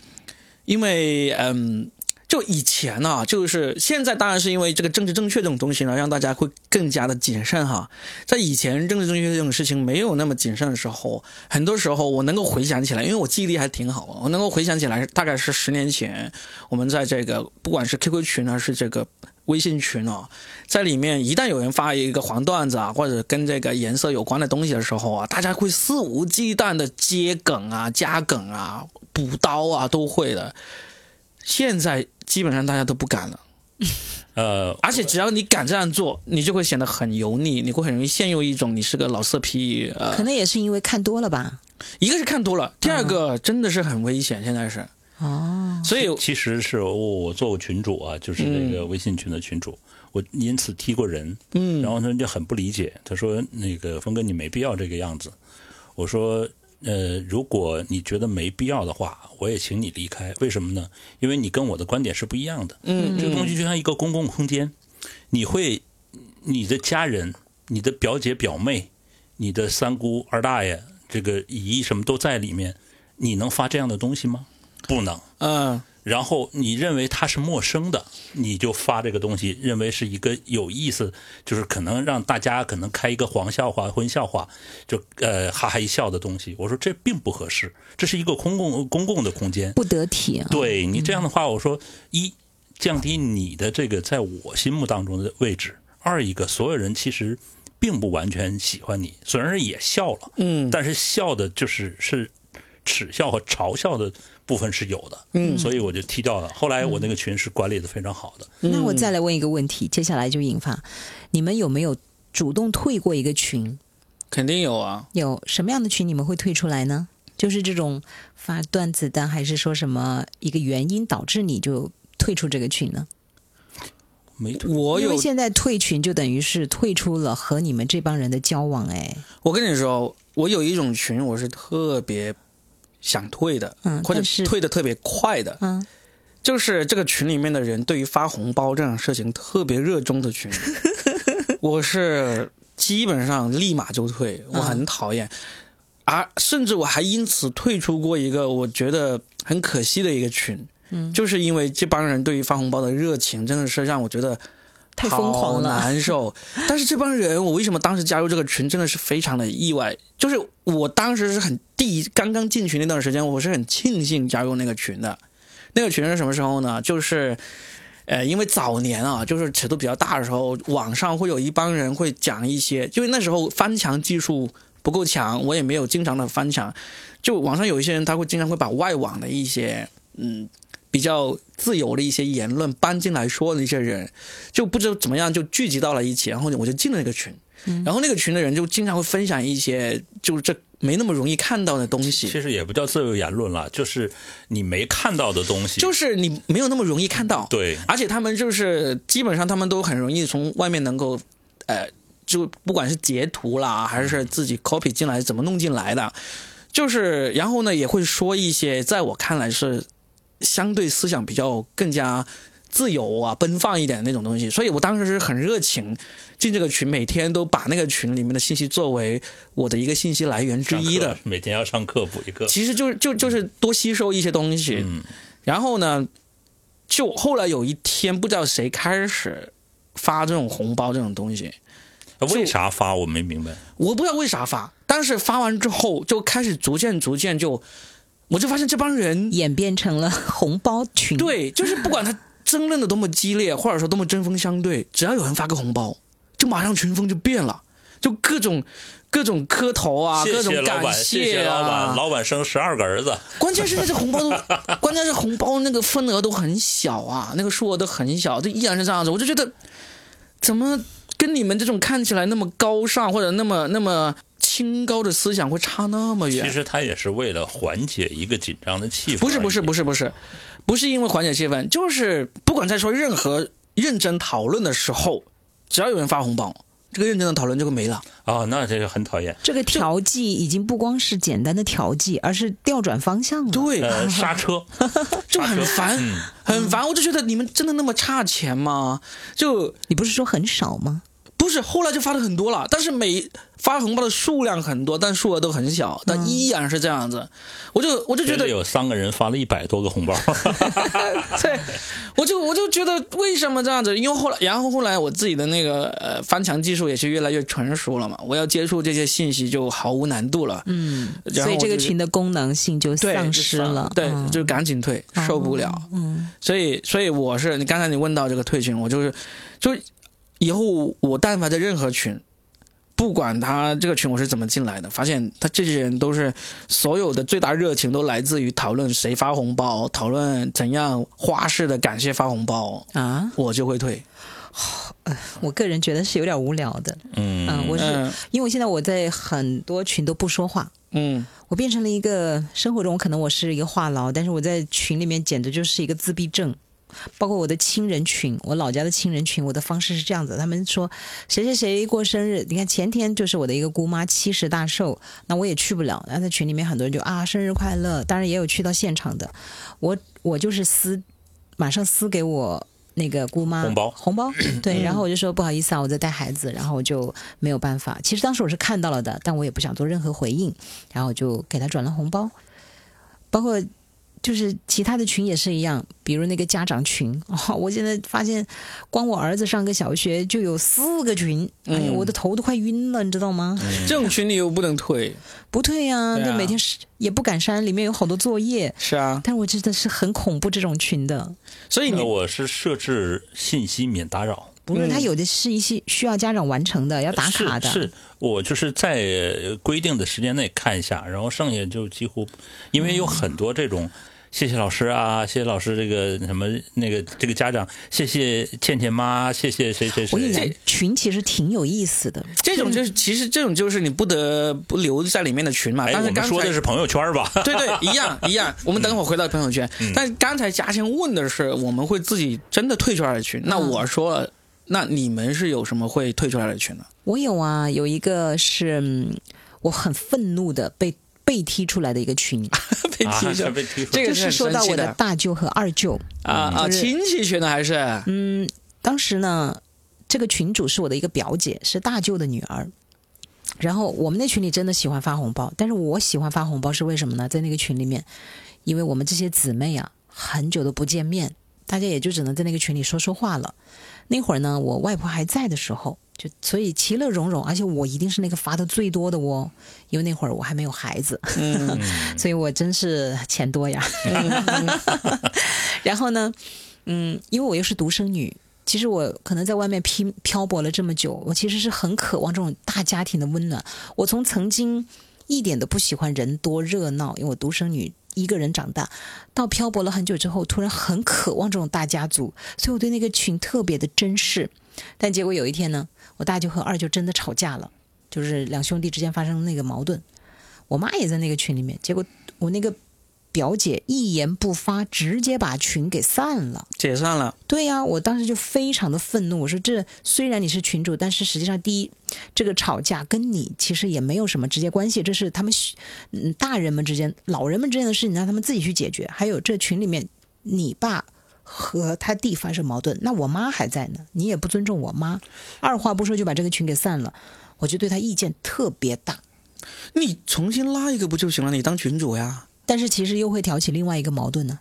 S1: 因为，嗯。就以前呢，就是现在，当然是因为这个政治正确这种东西呢，让大家会更加的谨慎哈。在以前政治正确这种事情没有那么谨慎的时候，很多时候我能够回想起来，因为我记忆力还挺好，我能够回想起来，大概是十年前，我们在这个不管是 QQ 群还是这个微信群啊，在里面一旦有人发一个黄段子啊，或者跟这个颜色有关的东西的时候啊，大家会肆无忌惮的接梗啊、加梗啊、补刀啊，都会的。现在。基本上大家都不敢了，呃，而且只要你敢这样做，你就会显得很油腻，你会很容易陷入一种你是个老色批。呃，
S2: 可能也是因为看多了吧。
S1: 一个是看多了，第二个真的是很危险。现在是
S2: 哦，
S1: 所以
S3: 其实是我我做过群主啊，就是那个微信群的群主，我因此踢过人。嗯，然后他就很不理解，他说：“那个峰哥，你没必要这个样子。”我说。呃，如果你觉得没必要的话，我也请你离开。为什么呢？因为你跟我的观点是不一样的。嗯，这个东西就像一个公共空间，你会，你的家人、你的表姐表妹、你的三姑二大爷、这个姨什么都在里面，你能发这样的东西吗？不能。嗯。然后你认为他是陌生的，你就发这个东西，认为是一个有意思，就是可能让大家可能开一个黄笑话、荤笑话，就呃哈哈一笑的东西。我说这并不合适，这是一个公共公共的空间，
S2: 不得体。
S3: 对你这样的话，我说一降低你的这个在我心目当中的位置；二一个所有人其实并不完全喜欢你，虽然也笑了，嗯，但是笑的就是是耻笑和嘲笑的。部分是有的，嗯，所以我就踢掉了。后来我那个群是管理的非常好的。
S2: 那我再来问一个问题，接下来就引发你们有没有主动退过一个群？
S1: 肯定有啊。
S2: 有什么样的群你们会退出来呢？就是这种发段子的，还是说什么一个原因导致你就退出这个群呢？
S3: 没退，
S1: 我
S2: 因为现在退群就等于是退出了和你们这帮人的交往。哎，
S1: 我跟你说，我有一种群，我是特别。想退的，或者退的特别快的，嗯，就是这个群里面的人对于发红包这种事情特别热衷的群，我是基本上立马就退，我很讨厌，而甚至我还因此退出过一个我觉得很可惜的一个群，嗯，就是因为这帮人对于发红包的热情真的是让我觉得。
S2: 太疯狂了，
S1: 难受。但是这帮人，我为什么当时加入这个群，真的是非常的意外。就是我当时是很第一刚刚进群那段时间，我是很庆幸加入那个群的。那个群是什么时候呢？就是，呃，因为早年啊，就是尺度比较大的时候，网上会有一帮人会讲一些，因为那时候翻墙技术不够强，我也没有经常的翻墙。就网上有一些人，他会经常会把外网的一些，嗯。比较自由的一些言论搬进来说的一些人，就不知道怎么样就聚集到了一起，然后我就进了那个群，然后那个群的人就经常会分享一些，就是这没那么容易看到的东西。
S3: 其实也不叫自由言论了，就是你没看到的东西，
S1: 就是你没有那么容易看到。
S3: 对，
S1: 而且他们就是基本上他们都很容易从外面能够，呃，就不管是截图啦，还是自己 copy 进来，怎么弄进来的，就是然后呢也会说一些在我看来是相对思想比较更加。自由啊，奔放一点的那种东西，所以我当时是很热情进这个群，每天都把那个群里面的信息作为我的一个信息来源之一的。
S3: 每天要上课补一个，
S1: 其实就是就就是多吸收一些东西。嗯，然后呢，就后来有一天不知道谁开始发这种红包这种东西，
S3: 为啥发我没明白。
S1: 我不知道为啥发，但是发完之后就开始逐渐逐渐就，我就发现这帮人
S2: 演变成了红包群。
S1: 对，就是不管他。争论的多么激烈，或者说多么针锋相对，只要有人发个红包，就马上群风就变了，就各种各种磕头啊，各种感
S3: 谢啊。谢谢老板，老板生十二个儿子。
S1: 关键是那这红包都，关键是红包那个份额都很小啊，那个数额都很小，就依然是这样子。我就觉得，怎么跟你们这种看起来那么高尚或者那么那么清高的思想会差那么远？
S3: 其实他也是为了缓解一个紧张的气氛。
S1: 不是不是不是不是。不是因为缓解气氛，就是不管在说任何认真讨论的时候，只要有人发红包，这个认真的讨论就会没了。
S3: 哦，那这个很讨厌。
S2: 这个调剂已经不光是简单的调剂，而是调转方向了。
S1: 对，
S3: 刹车
S1: 就很烦，很烦。我就觉得你们真的那么差钱吗？就
S2: 你不是说很少吗？
S1: 不是，后来就发的很多了，但是每发红包的数量很多，但数额都很小，但依然是这样子。我就我就觉得
S3: 有三个人发了一百多个红包
S1: 对，我就我就觉得为什么这样子？因为后来，然后后来我自己的那个呃翻墙技术也是越来越成熟了嘛，我要接触这些信息就毫无难度了。
S2: 嗯，所以这个群的功能性就丧失了，
S1: 对，就赶紧退，受不了。嗯，所以所以我是你刚才你问到这个退群，我就是就。以后我但凡在任何群，不管他这个群我是怎么进来的，发现他这些人都是所有的最大热情都来自于讨论谁发红包，讨论怎样花式的感谢发红包啊，我就会退。
S2: 我个人觉得是有点无聊的。嗯，我是因为现在我在很多群都不说话。嗯，我变成了一个生活中可能我是一个话痨，但是我在群里面简直就是一个自闭症。包括我的亲人群，我老家的亲人群，我的方式是这样子：他们说谁谁谁过生日，你看前天就是我的一个姑妈七十大寿，那我也去不了。然后在群里面很多人就啊生日快乐，当然也有去到现场的。我我就是私马上私给我那个姑妈
S3: 红包
S2: 红包，对，然后我就说不好意思啊，我在带孩子，然后我就没有办法。其实当时我是看到了的，但我也不想做任何回应，然后就给他转了红包，包括。就是其他的群也是一样，比如那个家长群，哦，我现在发现，光我儿子上个小学就有四个群，哎呀，我的头都快晕了，你知道吗？
S1: 这种群里又不能退，
S2: 不退呀，那每天也不敢删，里面有好多作业。
S1: 是啊，
S2: 但是我真的是很恐怖这种群的，
S1: 所以呢
S3: 我是设置信息免打扰。
S2: 不是，他有的是一些需要家长完成的，要打卡的。
S3: 是我就是在规定的时间内看一下，然后剩下就几乎，因为有很多这种。谢谢老师啊，谢谢老师，这个什么那个这个家长，谢谢倩倩妈，谢谢谁谁谁。
S2: 我跟你讲，群其实挺有意思的。
S1: 这种就是其实这种就是你不得不留在里面的群嘛。但是刚
S3: 说的是朋友圈吧？
S1: 对对，一样 一样。我们等会儿回到朋友圈。但是刚才嘉欣问的是，我们会自己真的退出来的群。那我说，那你们是有什么会退出来的群呢？
S2: 我有啊，有一个是我很愤怒的被。被踢出来的一个群，
S1: 被踢出来，被踢出来
S2: 这个是说到我
S1: 的
S2: 大舅和二舅
S1: 啊啊，亲戚群呢还是？
S2: 嗯，当时呢，这个群主是我的一个表姐，是大舅的女儿。然后我们那群里真的喜欢发红包，但是我喜欢发红包是为什么呢？在那个群里面，因为我们这些姊妹啊，很久都不见面，大家也就只能在那个群里说说话了。那会儿呢，我外婆还在的时候。就所以其乐融融，而且我一定是那个罚的最多的哦，因为那会儿我还没有孩子，所以我真是钱多呀。然后呢，嗯，因为我又是独生女，其实我可能在外面漂漂泊了这么久，我其实是很渴望这种大家庭的温暖。我从曾经一点都不喜欢人多热闹，因为我独生女一个人长大，到漂泊了很久之后，突然很渴望这种大家族，所以我对那个群特别的珍视。但结果有一天呢。我大舅和二舅真的吵架了，就是两兄弟之间发生那个矛盾。我妈也在那个群里面，结果我那个表姐一言不发，直接把群给散了，
S1: 解散了。
S2: 对呀，我当时就非常的愤怒，我说这虽然你是群主，但是实际上第一，这个吵架跟你其实也没有什么直接关系，这是他们嗯大人们之间、老人们之间的事情，让他们自己去解决。还有这群里面，你爸。和他弟发生矛盾，那我妈还在呢，你也不尊重我妈，二话不说就把这个群给散了，我就对他意见特别大。
S1: 你重新拉一个不就行了？你当群主呀。
S2: 但是其实又会挑起另外一个矛盾呢，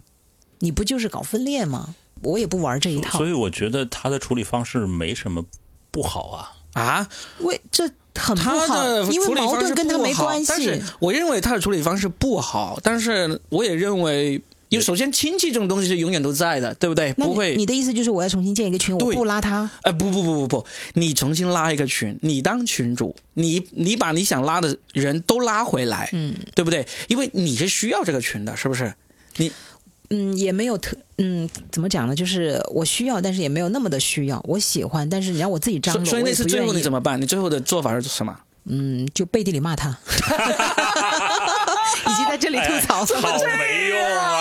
S2: 你不就是搞分裂吗？我也不玩这一套。
S3: 所以我觉得他的处理方式没什么不好啊
S1: 啊？
S2: 为这很不好，因为矛盾跟他没关系。
S1: 但是我认为他的处理方式不好，但是我也认为。因为首先亲戚这种东西是永远都在的，对不对？不会。
S2: 你的意思就是我要重新建一个群，我不拉他？
S1: 哎，不不不不不，你重新拉一个群，你当群主，你你把你想拉的人都拉回来，嗯，对不对？因为你是需要这个群的，是不是？你
S2: 嗯，也没有特嗯，怎么讲呢？就是我需要，但是也没有那么的需要。我喜欢，但是你让我自己张罗，
S1: 所以那次最后你怎么办？你最后的做法是什么？
S2: 嗯，就背地里骂他。以及在这里吐槽，
S3: 好没用啊！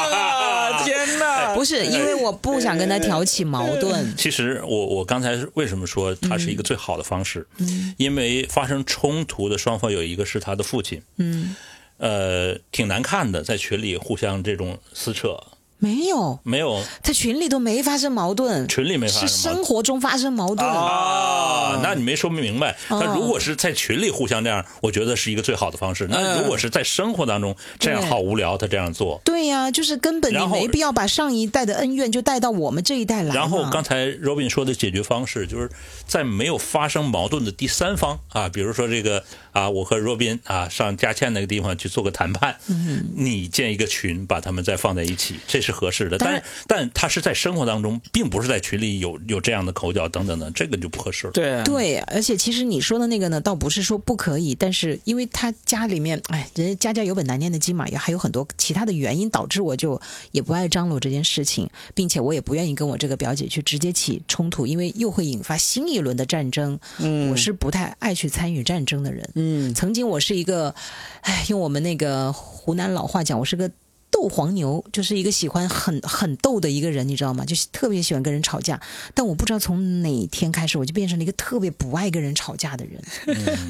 S2: 不是因为我不想跟他挑起矛盾。
S3: 其实我我刚才为什么说他是一个最好的方式？嗯，因为发生冲突的双方有一个是他的父亲，嗯，呃，挺难看的，在群里互相这种撕扯。
S2: 没有，
S3: 没有，
S2: 他群里都没发生矛盾，
S3: 群里没发生，
S2: 是生活中发生矛盾
S3: 啊。那你没说明白。那如果是在群里互相这样，我觉得是一个最好的方式。那如果是在生活当中这样，好无聊，他这样做。
S2: 对呀，就是根本你没必要把上一代的恩怨就带到我们这一代来。
S3: 然后刚才 Robin 说的解决方式，就是在没有发生矛盾的第三方啊，比如说这个啊，我和 Robin 啊上佳倩那个地方去做个谈判，嗯你建一个群，把他们再放在一起，这是。是合适的，但但他是在生活当中，并不是在群里有有这样的口角等等的，这个就不合适了。
S1: 对
S2: 对，而且其实你说的那个呢，倒不是说不可以，但是因为他家里面，哎，人家家家有本难念的经嘛，也还有很多其他的原因导致我就也不爱张罗这件事情，并且我也不愿意跟我这个表姐去直接起冲突，因为又会引发新一轮的战争。嗯，我是不太爱去参与战争的人。嗯，曾经我是一个，哎，用我们那个湖南老话讲，我是个。斗黄牛就是一个喜欢很很斗的一个人，你知道吗？就特别喜欢跟人吵架。但我不知道从哪天开始，我就变成了一个特别不爱跟人吵架的人。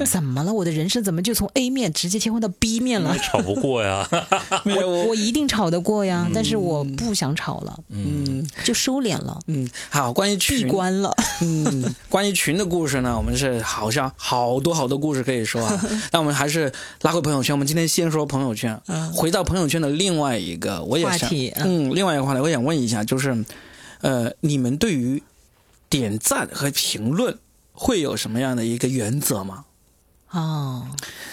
S2: 怎么了？我的人生怎么就从 A 面直接切换到 B 面了？
S3: 吵不过呀，
S2: 我我一定吵得过呀，但是我不想吵了，嗯，就收敛了。
S1: 嗯，好，关于群
S2: 关了。
S1: 嗯，关于群的故事呢，我们是好像好多好多故事可以说啊。那我们还是拉回朋友圈。我们今天先说朋友圈，回到朋友圈的另外。另外一个，我也想，嗯，另外一个话题，我想问一下，就是，呃，你们对于点赞和评论会有什么样的一个原则吗？
S2: 哦，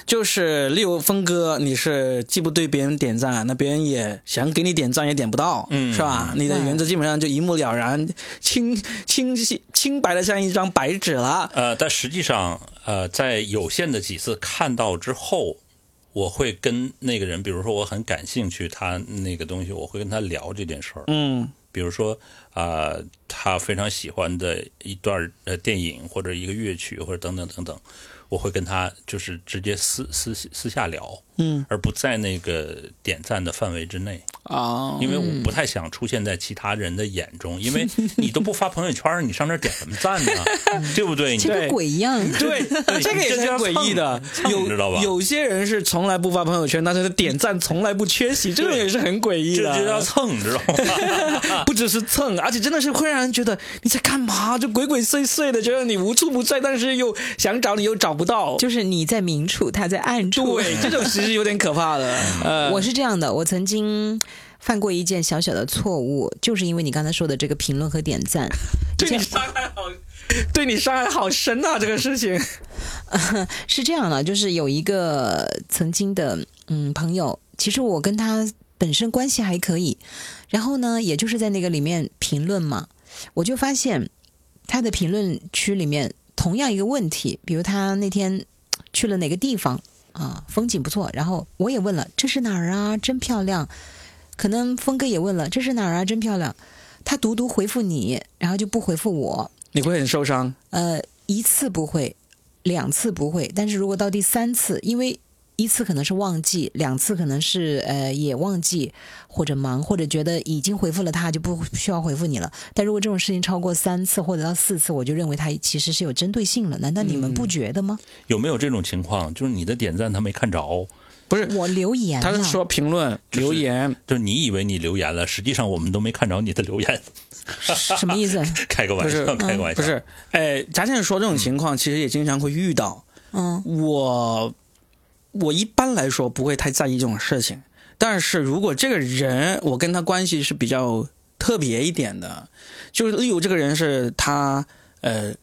S1: 就是例如峰哥，你是既不对别人点赞，那别人也想给你点赞也点不到，嗯，是吧？你的原则基本上就一目了然，清清晰清白的像一张白纸了。
S3: 呃，但实际上，呃，在有限的几次看到之后。我会跟那个人，比如说我很感兴趣他那个东西，我会跟他聊这件事儿。嗯，比如说啊，他非常喜欢的一段呃电影或者一个乐曲或者等等等等。我会跟他就是直接私私私下聊，嗯，而不在那个点赞的范围之内啊，因为我不太想出现在其他人的眼中，因为你都不发朋友圈，你上那点什么赞呢？对不对？
S2: 这个鬼一样，
S1: 对，这个也是诡异的，有
S3: 知道吧？
S1: 有些人是从来不发朋友圈，但是他点赞从来不缺席，这种也是很诡异的，
S3: 这就叫蹭，知道吗？
S1: 不只是蹭，而且真的是会让人觉得你在干嘛？就鬼鬼祟祟的，觉得你无处不在，但是又想找你又找不。到
S2: 就是你在明处，他在暗处，
S1: 对，这种其实有点可怕的。
S2: 呃，我是这样的，我曾经犯过一件小小的错误，就是因为你刚才说的这个评论和点赞，
S1: 对你伤害好，对你伤害好深啊！这个事情
S2: 是这样的，就是有一个曾经的嗯朋友，其实我跟他本身关系还可以，然后呢，也就是在那个里面评论嘛，我就发现他的评论区里面。同样一个问题，比如他那天去了哪个地方啊，风景不错，然后我也问了这是哪儿啊，真漂亮。可能峰哥也问了这是哪儿啊，真漂亮。他独独回复你，然后就不回复我，
S1: 你会很受伤。
S2: 呃，一次不会，两次不会，但是如果到第三次，因为一次可能是忘记，两次可能是呃也忘记或者忙，或者觉得已经回复了他就不需要回复你了。但如果这种事情超过三次或者到四次，我就认为他其实是有针对性了。难道你们不觉得吗？
S3: 有没有这种情况？就是你的点赞他没看着？
S1: 不是
S2: 我留言，
S1: 他是说评论留言，
S3: 就是你以为你留言了，实际上我们都没看着你的留言。
S2: 什么意思？
S3: 开个玩笑，开个玩
S1: 笑。不是，哎，贾先生说这种情况，其实也经常会遇到。
S2: 嗯，
S1: 我我一般来说不会太在意这种事情，但是如果这个人我跟他关系是比较特别一点的，就是例如这个人是他呃，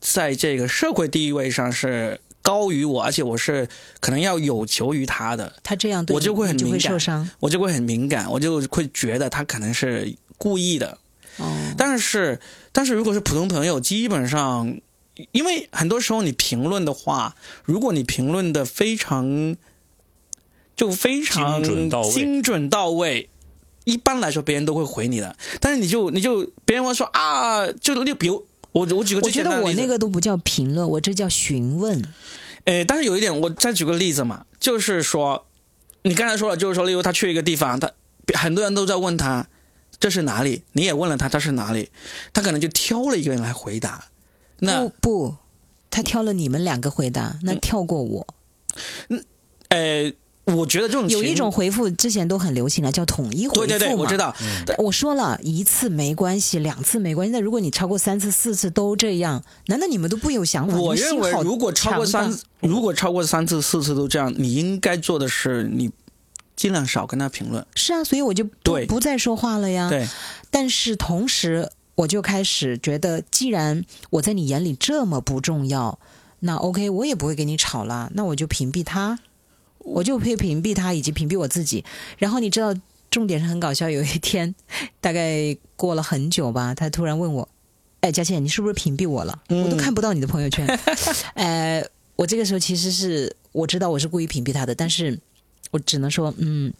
S1: 在这个社会地位上是高于我，而且我是可能要有求于他的，
S2: 他这样
S1: 我就会很敏感，我就会很敏感，我就会觉得他可能是故意的。
S2: 哦，
S1: 但是但是如果是普通朋友，基本上。因为很多时候你评论的话，如果你评论的非常就非常精准到位，一般来说别人都会回你的。但是你就你就别人会说啊，就就比如我我举个
S2: 我觉得我那个都不叫评论，我这叫询问。
S1: 诶，但是有一点，我再举个例子嘛，就是说你刚才说了，就是说例如他去一个地方，他很多人都在问他这是哪里，你也问了他他是哪里，他可能就挑了一个人来回答。
S2: 不不，他挑了你们两个回答，那跳过我。
S1: 嗯，呃，我觉得这种
S2: 有一种回复之前都很流行了，叫统一回复
S1: 对对对，我知道。
S2: 我说了一次没关系，两次没关系。那如果你超过三次、四次都这样，难道你们都不有想法？
S1: 我认为，如果超过三，如果超过三次、四次都这样，你应该做的是，你尽量少跟他评论。
S2: 是啊，所以我就不不再说话了呀。
S1: 对，
S2: 但是同时。我就开始觉得，既然我在你眼里这么不重要，那 OK，我也不会跟你吵了。那我就屏蔽他，我就会屏蔽他，以及屏蔽我自己。然后你知道，重点是很搞笑。有一天，大概过了很久吧，他突然问我：“哎，佳倩，你是不是屏蔽我了？我都看不到你的朋友圈。”呃，我这个时候其实是我知道我是故意屏蔽他的，但是我只能说，嗯，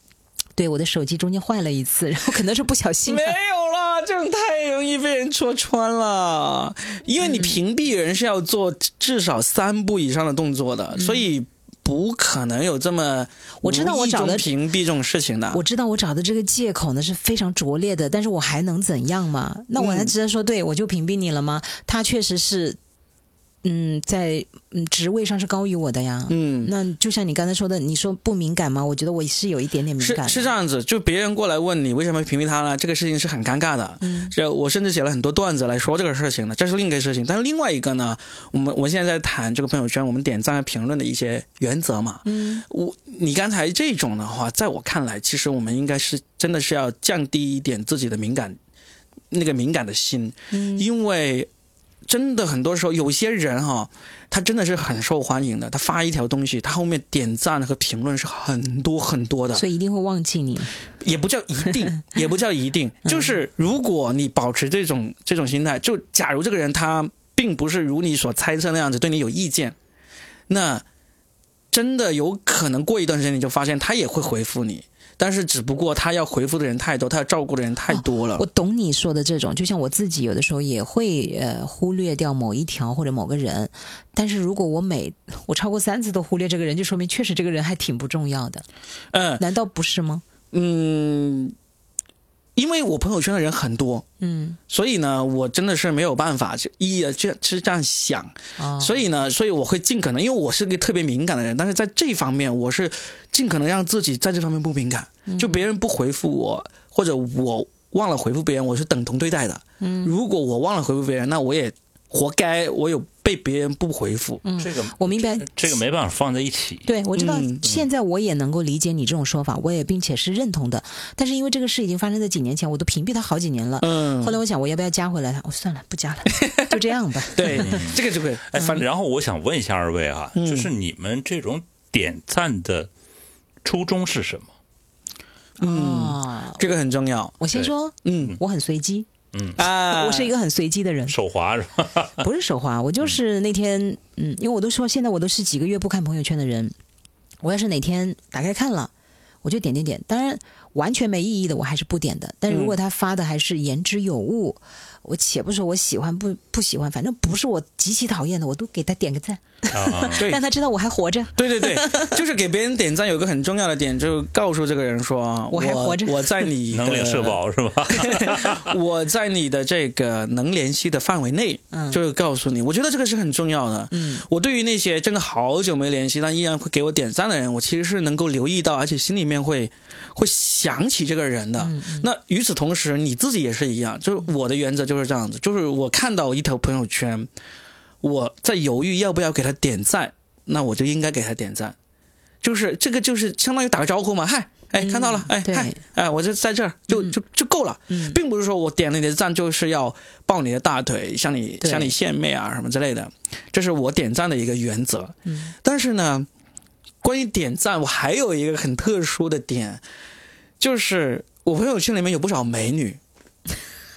S2: 对，我的手机中间坏了一次，然后可能是不小心。
S1: 没有。这种太容易被人戳穿了，因为你屏蔽人是要做至少三步以上的动作的，所以不可能有这么
S2: 我知道我找的
S1: 屏蔽这种事情的。
S2: 我知道我找的这个借口呢是非常拙劣的，但是我还能怎样嘛？那我能直接说对我就屏蔽你了吗？他确实是。嗯，在嗯职位上是高于我的呀。
S1: 嗯，
S2: 那就像你刚才说的，你说不敏感吗？我觉得我是有一点点敏感。
S1: 是是这样子，就别人过来问你为什么屏蔽他呢？这个事情是很尴尬的。
S2: 嗯，
S1: 这我甚至写了很多段子来说这个事情的，这是另一个事情。但是另外一个呢，我们我现在在谈这个朋友圈，我们点赞和评论的一些原则嘛。
S2: 嗯，
S1: 我你刚才这种的话，在我看来，其实我们应该是真的是要降低一点自己的敏感，那个敏感的心。
S2: 嗯，
S1: 因为真的很多时候有些人哈。他真的是很受欢迎的。他发一条东西，他后面点赞和评论是很多很多的，
S2: 所以一定会忘记你。
S1: 也不叫一定，也不叫一定，就是如果你保持这种这种心态，就假如这个人他并不是如你所猜测那样子对你有意见，那真的有可能过一段时间你就发现他也会回复你。但是只不过他要回复的人太多，他要照顾的人太多了。
S2: 我懂你说的这种，就像我自己有的时候也会呃忽略掉某一条或者某个人，但是如果我每我超过三次都忽略这个人，就说明确实这个人还挺不重要的。
S1: 嗯，
S2: 难道不是吗？
S1: 嗯。因为我朋友圈的人很多，
S2: 嗯，
S1: 所以呢，我真的是没有办法就一就是这样想，所以呢，所以我会尽可能，因为我是个特别敏感的人，但是在这方面，我是尽可能让自己在这方面不敏感，就别人不回复我，或者我忘了回复别人，我是等同对待的。
S2: 嗯，
S1: 如果我忘了回复别人，那我也。活该，我有被别人不回复。
S2: 嗯，
S3: 这个
S2: 我明白，
S3: 这个没办法放在一起。
S2: 对，我知道，现在我也能够理解你这种说法，我也并且是认同的。但是因为这个事已经发生在几年前，我都屏蔽他好几年了。
S1: 嗯，
S2: 后来我想，我要不要加回来他？我算了，不加了，就这样吧。
S1: 对，这个就会。
S3: 哎，反正然后我想问一下二位啊，就是你们这种点赞的初衷是什么？
S1: 嗯，这个很重要。
S2: 我先说，
S1: 嗯，
S2: 我很随机。
S3: 嗯
S1: 啊，
S2: 我是一个很随机的人，
S3: 手滑是吧？
S2: 不是手滑，我就是那天，嗯，因为我都说现在我都是几个月不看朋友圈的人，我要是哪天打开看了，我就点点点。当然，完全没意义的，我还是不点的。但如果他发的还是言之有物。我且不说我喜欢不不喜欢，反正不是我极其讨厌的，我都给他点个赞，让他知道我还活着。
S1: 对对对，就是给别人点赞有个很重要的点，就告诉这个人说
S2: 我还活着，
S1: 我在你
S3: 能领社保是吧？
S1: 我在你的这个能联系的范围内，就是告诉你，我觉得这个是很重要的。嗯，我对于那些真的好久没联系但依然会给我点赞的人，我其实是能够留意到，而且心里面会会想起这个人的。那与此同时，你自己也是一样，就是我的原则就是。就是这样子，就是我看到一条朋友圈，我在犹豫要不要给他点赞，那我就应该给他点赞，就是这个就是相当于打个招呼嘛，嗨，哎，看到了，哎，嗨，哎，我就在这儿，就就就够了，并不是说我点了你的赞就是要抱你的大腿，向你向你献媚啊什么之类的，这是我点赞的一个原则。嗯，但是呢，关于点赞，我还有一个很特殊的点，就是我朋友圈里面有不少美女。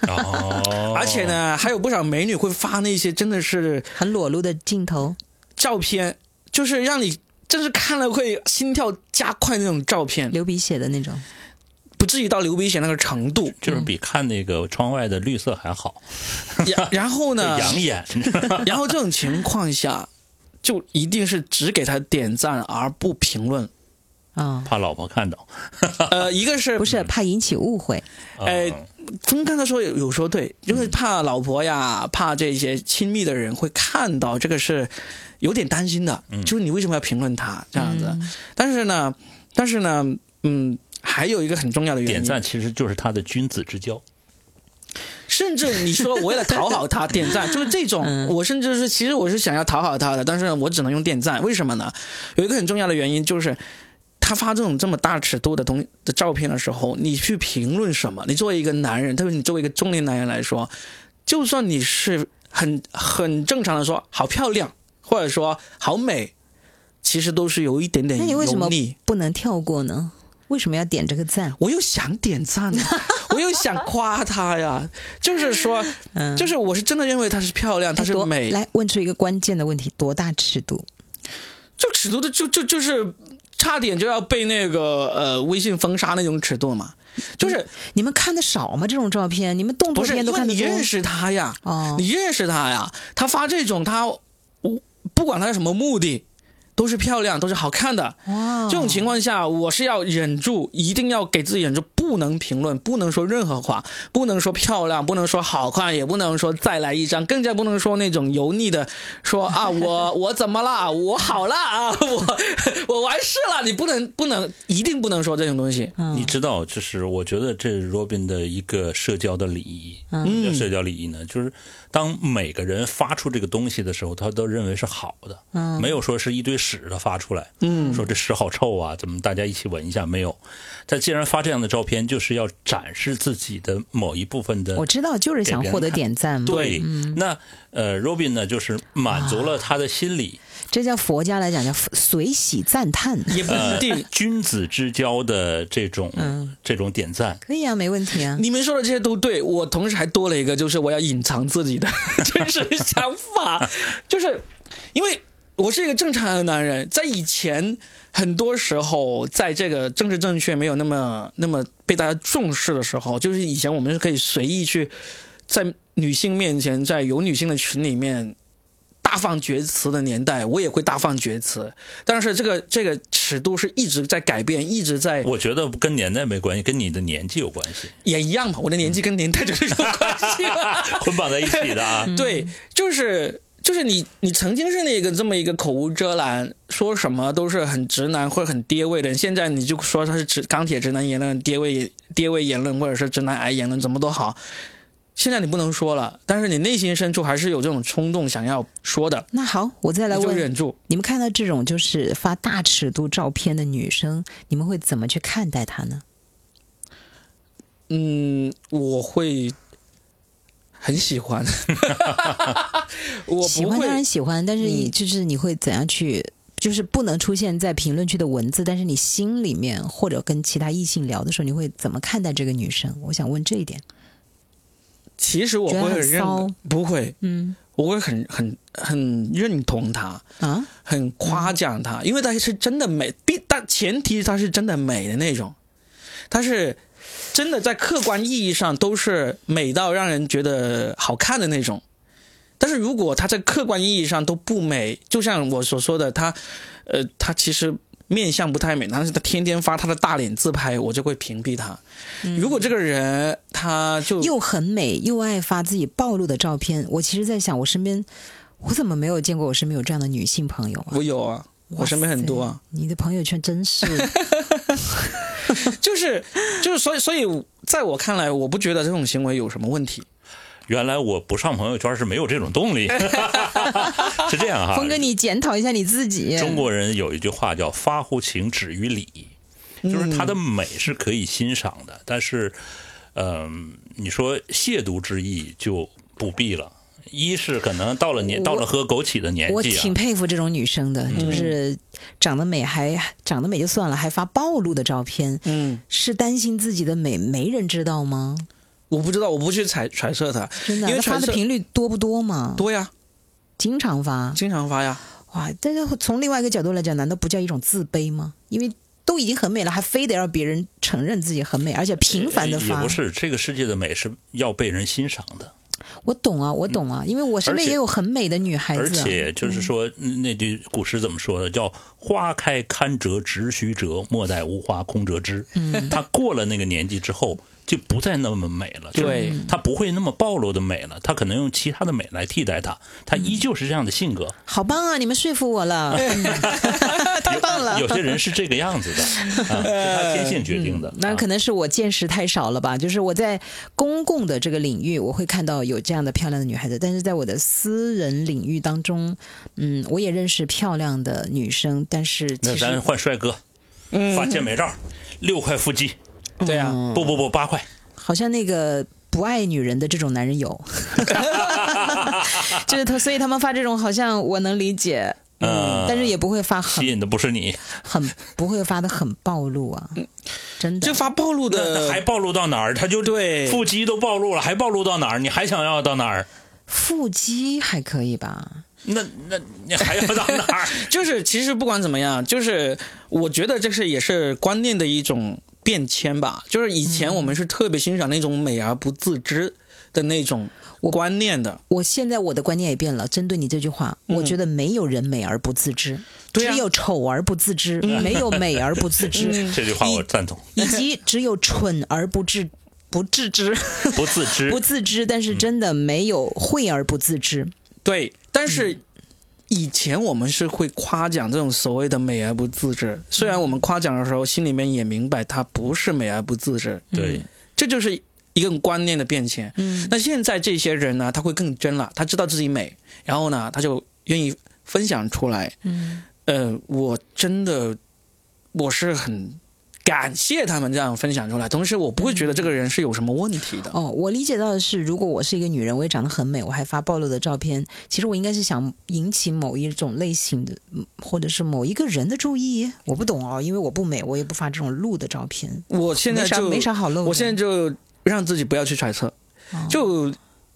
S3: 哦，
S1: 而且呢，还有不少美女会发那些真的是
S2: 很裸露的镜头
S1: 照片，就是让你真是看了会心跳加快那种照片，
S2: 流鼻血的那种，
S1: 不至于到流鼻血那个程度，
S3: 就是比看那个窗外的绿色还好。
S1: 然后呢，
S3: 养眼。
S1: 然后这种情况下，就一定是只给他点赞而不评论。
S2: 啊，
S3: 怕老婆看到，
S1: 呃，一个是
S2: 不是怕引起误会？
S1: 呃，峰刚才说有说对，就是怕老婆呀，怕这些亲密的人会看到，这个是有点担心的。就是你为什么要评论他这样子？但是呢，但是呢，嗯，还有一个很重要的原因，
S3: 点赞其实就是他的君子之交。
S1: 甚至你说为了讨好他 点赞，就是这种，我甚至是其实我是想要讨好他的，但是我只能用点赞，为什么呢？有一个很重要的原因就是。他发这种这么大尺度的东的照片的时候，你去评论什么？你作为一个男人，特别你作为一个中年男人来说，就算你是很很正常的说好漂亮，或者说好美，其实都是有一点点
S2: 那你为什么不能跳过呢？为什么要点这个赞？
S1: 我又想点赞，我又想夸她呀。就是说，就是我是真的认为她是漂亮，她是美。
S2: 来问出一个关键的问题：多大尺度？
S1: 这尺度的就就就是。差点就要被那个呃微信封杀那种尺度嘛，就是
S2: 你们看的少吗？这种照片，你们动作片都看
S1: 的你认识他呀？哦，你认识他呀？他发这种，他我不管他是什么目的。都是漂亮，都是好看的。哇！这种情况下，我是要忍住，一定要给自己忍住，不能评论，不能说任何话，不能说漂亮，不能说好看，也不能说再来一张，更加不能说那种油腻的，说啊，我 我怎么了？我好了啊，我我完事了。你不能不能一定不能说这种东西。
S3: 你知道，就是我觉得这是 Robin 的一个社交的礼仪。嗯，社交礼仪呢，就是当每个人发出这个东西的时候，他都认为是好的。嗯，没有说是一堆。屎的发出来，嗯，说这屎好臭啊，怎么大家一起闻一下？没有，他既然发这样的照片，就是要展示自己的某一部分的。
S2: 我知道，就是想获得点赞嘛。
S3: 对，那呃，Robin 呢，就是满足了他的心理。
S2: 这叫佛家来讲叫随喜赞叹，
S1: 也不一定
S3: 君子之交的这种这种点赞，
S2: 可以啊，没问题啊。
S1: 你们说的这些都对，我同时还多了一个，就是我要隐藏自己的 真实想法，就是因为。我是一个正常的男人，在以前很多时候，在这个政治正确没有那么那么被大家重视的时候，就是以前我们是可以随意去在女性面前，在有女性的群里面大放厥词的年代，我也会大放厥词。但是这个这个尺度是一直在改变，一直在。
S3: 我觉得跟年代没关系，跟你的年纪有关系。
S1: 也一样嘛，我的年纪跟年代就是有关系了，
S3: 捆绑在一起的啊。
S1: 对，就是。就是你，你曾经是那个这么一个口无遮拦，说什么都是很直男或者很爹味的人。现在你就说他是直钢铁直男言论、爹味爹味言论，或者是直男癌言论，怎么都好。现在你不能说了，但是你内心深处还是有这种冲动想要说的。
S2: 那好，我再来问，
S1: 忍住。
S2: 你们看到这种就是发大尺度照片的女生，你们会怎么去看待她呢？
S1: 嗯，我会。很喜欢，我
S2: 喜欢当然喜欢，但是你就是你会怎样去，就是不能出现在评论区的文字，但是你心里面或者跟其他异性聊的时候，你会怎么看待这个女生？我想问这一点。
S1: 其实我会很认，不会，嗯，我会很很很认同他啊，很夸奖他，因为他是真的美，必但前提他是真的美的那种。他是真的在客观意义上都是美到让人觉得好看的那种。但是如果他在客观意义上都不美，就像我所说的，他，呃，他其实面相不太美，但是他天天发他的大脸自拍，我就会屏蔽他。如果这个人他就
S2: 又很美又爱发自己暴露的照片，我其实在想，我身边我怎么没有见过我身边有这样的女性朋友啊？
S1: 我有啊，我身边很多啊。
S2: 你的朋友圈真是，
S1: 就是就是，所以所以，在我看来，我不觉得这种行为有什么问题。
S3: 原来我不上朋友圈是没有这种动力，是这样哈。
S2: 峰哥，你检讨一下你自己。
S3: 中国人有一句话叫“发乎情，止于礼”，就是他的美是可以欣赏的，但是，嗯，你说亵渎之意就不必了。一是可能到了年，到了喝枸杞的年纪，
S2: 我挺佩服这种女生的，就是长得美还长得美就算了，还发暴露的照片。
S1: 嗯，
S2: 是担心自己的美没人知道吗？
S1: 我不知道，我不去揣揣测他，
S2: 真的，
S1: 因为
S2: 发的频率多不多嘛？
S1: 多呀，
S2: 经常发，
S1: 经常发呀。
S2: 哇，但是从另外一个角度来讲，难道不叫一种自卑吗？因为都已经很美了，还非得让别人承认自己很美，而且频繁的发。
S3: 也不是，这个世界的美是要被人欣赏的。
S2: 我懂啊，我懂啊，因为我身边也有很美的女孩子。
S3: 而且就是说，那句古诗怎么说的？叫“花开堪折直须折，莫待无花空折枝”。
S2: 嗯，
S3: 她过了那个年纪之后。就不再那么美了，
S1: 对，
S3: 她不会那么暴露的美了，她可能用其他的美来替代她，她依旧是这样的性格。
S2: 好棒啊！你们说服我了，太棒了。
S3: 有些人是这个样子的，是他天性决定的。
S2: 那可能是我见识太少了吧？就是我在公共的这个领域，我会看到有这样的漂亮的女孩子，但是在我的私人领域当中，嗯，我也认识漂亮的女生，但是
S3: 那咱换帅哥，发健美照，六块腹肌。
S1: 对啊，
S3: 不不不，八块。
S2: 好像那个不爱女人的这种男人有，就是他，所以他们发这种好像我能理解，嗯，但是也不会发很
S3: 吸引的不是你，
S2: 很不会发的很暴露啊，真的
S1: 就发暴露的，
S3: 还暴露到哪儿？他就
S1: 对
S3: 腹肌都暴露了，还暴露到哪儿？你还想要到哪儿？
S2: 腹肌还可以吧？
S3: 那那你还要到哪儿？
S1: 就是其实不管怎么样，就是我觉得这是也是观念的一种。变迁吧，就是以前我们是特别欣赏那种美而不自知的那种观念的。
S2: 我现在我的观念也变了，针对你这句话，我觉得没有人美而不自知，只有丑而不自知，没有美而不自知。
S3: 这句话我赞同。
S2: 以及只有蠢而不自不自知，
S3: 不自知
S2: 不自知，但是真的没有会而不自知。
S1: 对，但是。以前我们是会夸奖这种所谓的美而不自知，虽然我们夸奖的时候心里面也明白它不是美而不自知。
S3: 对，
S1: 这就是一个观念的变迁。
S2: 嗯，
S1: 那现在这些人呢，他会更真了，他知道自己美，然后呢，他就愿意分享出来。
S2: 嗯，
S1: 呃，我真的我是很。感谢他们这样分享出来，同时我不会觉得这个人是有什么问题的。
S2: 哦，我理解到的是，如果我是一个女人，我也长得很美，我还发暴露的照片，其实我应该是想引起某一种类型的，或者是某一个人的注意。我不懂哦，因为我不美，我也不发这种露的照片。
S1: 我现在就
S2: 没啥好露。
S1: 我现在就让自己不要去揣测，就。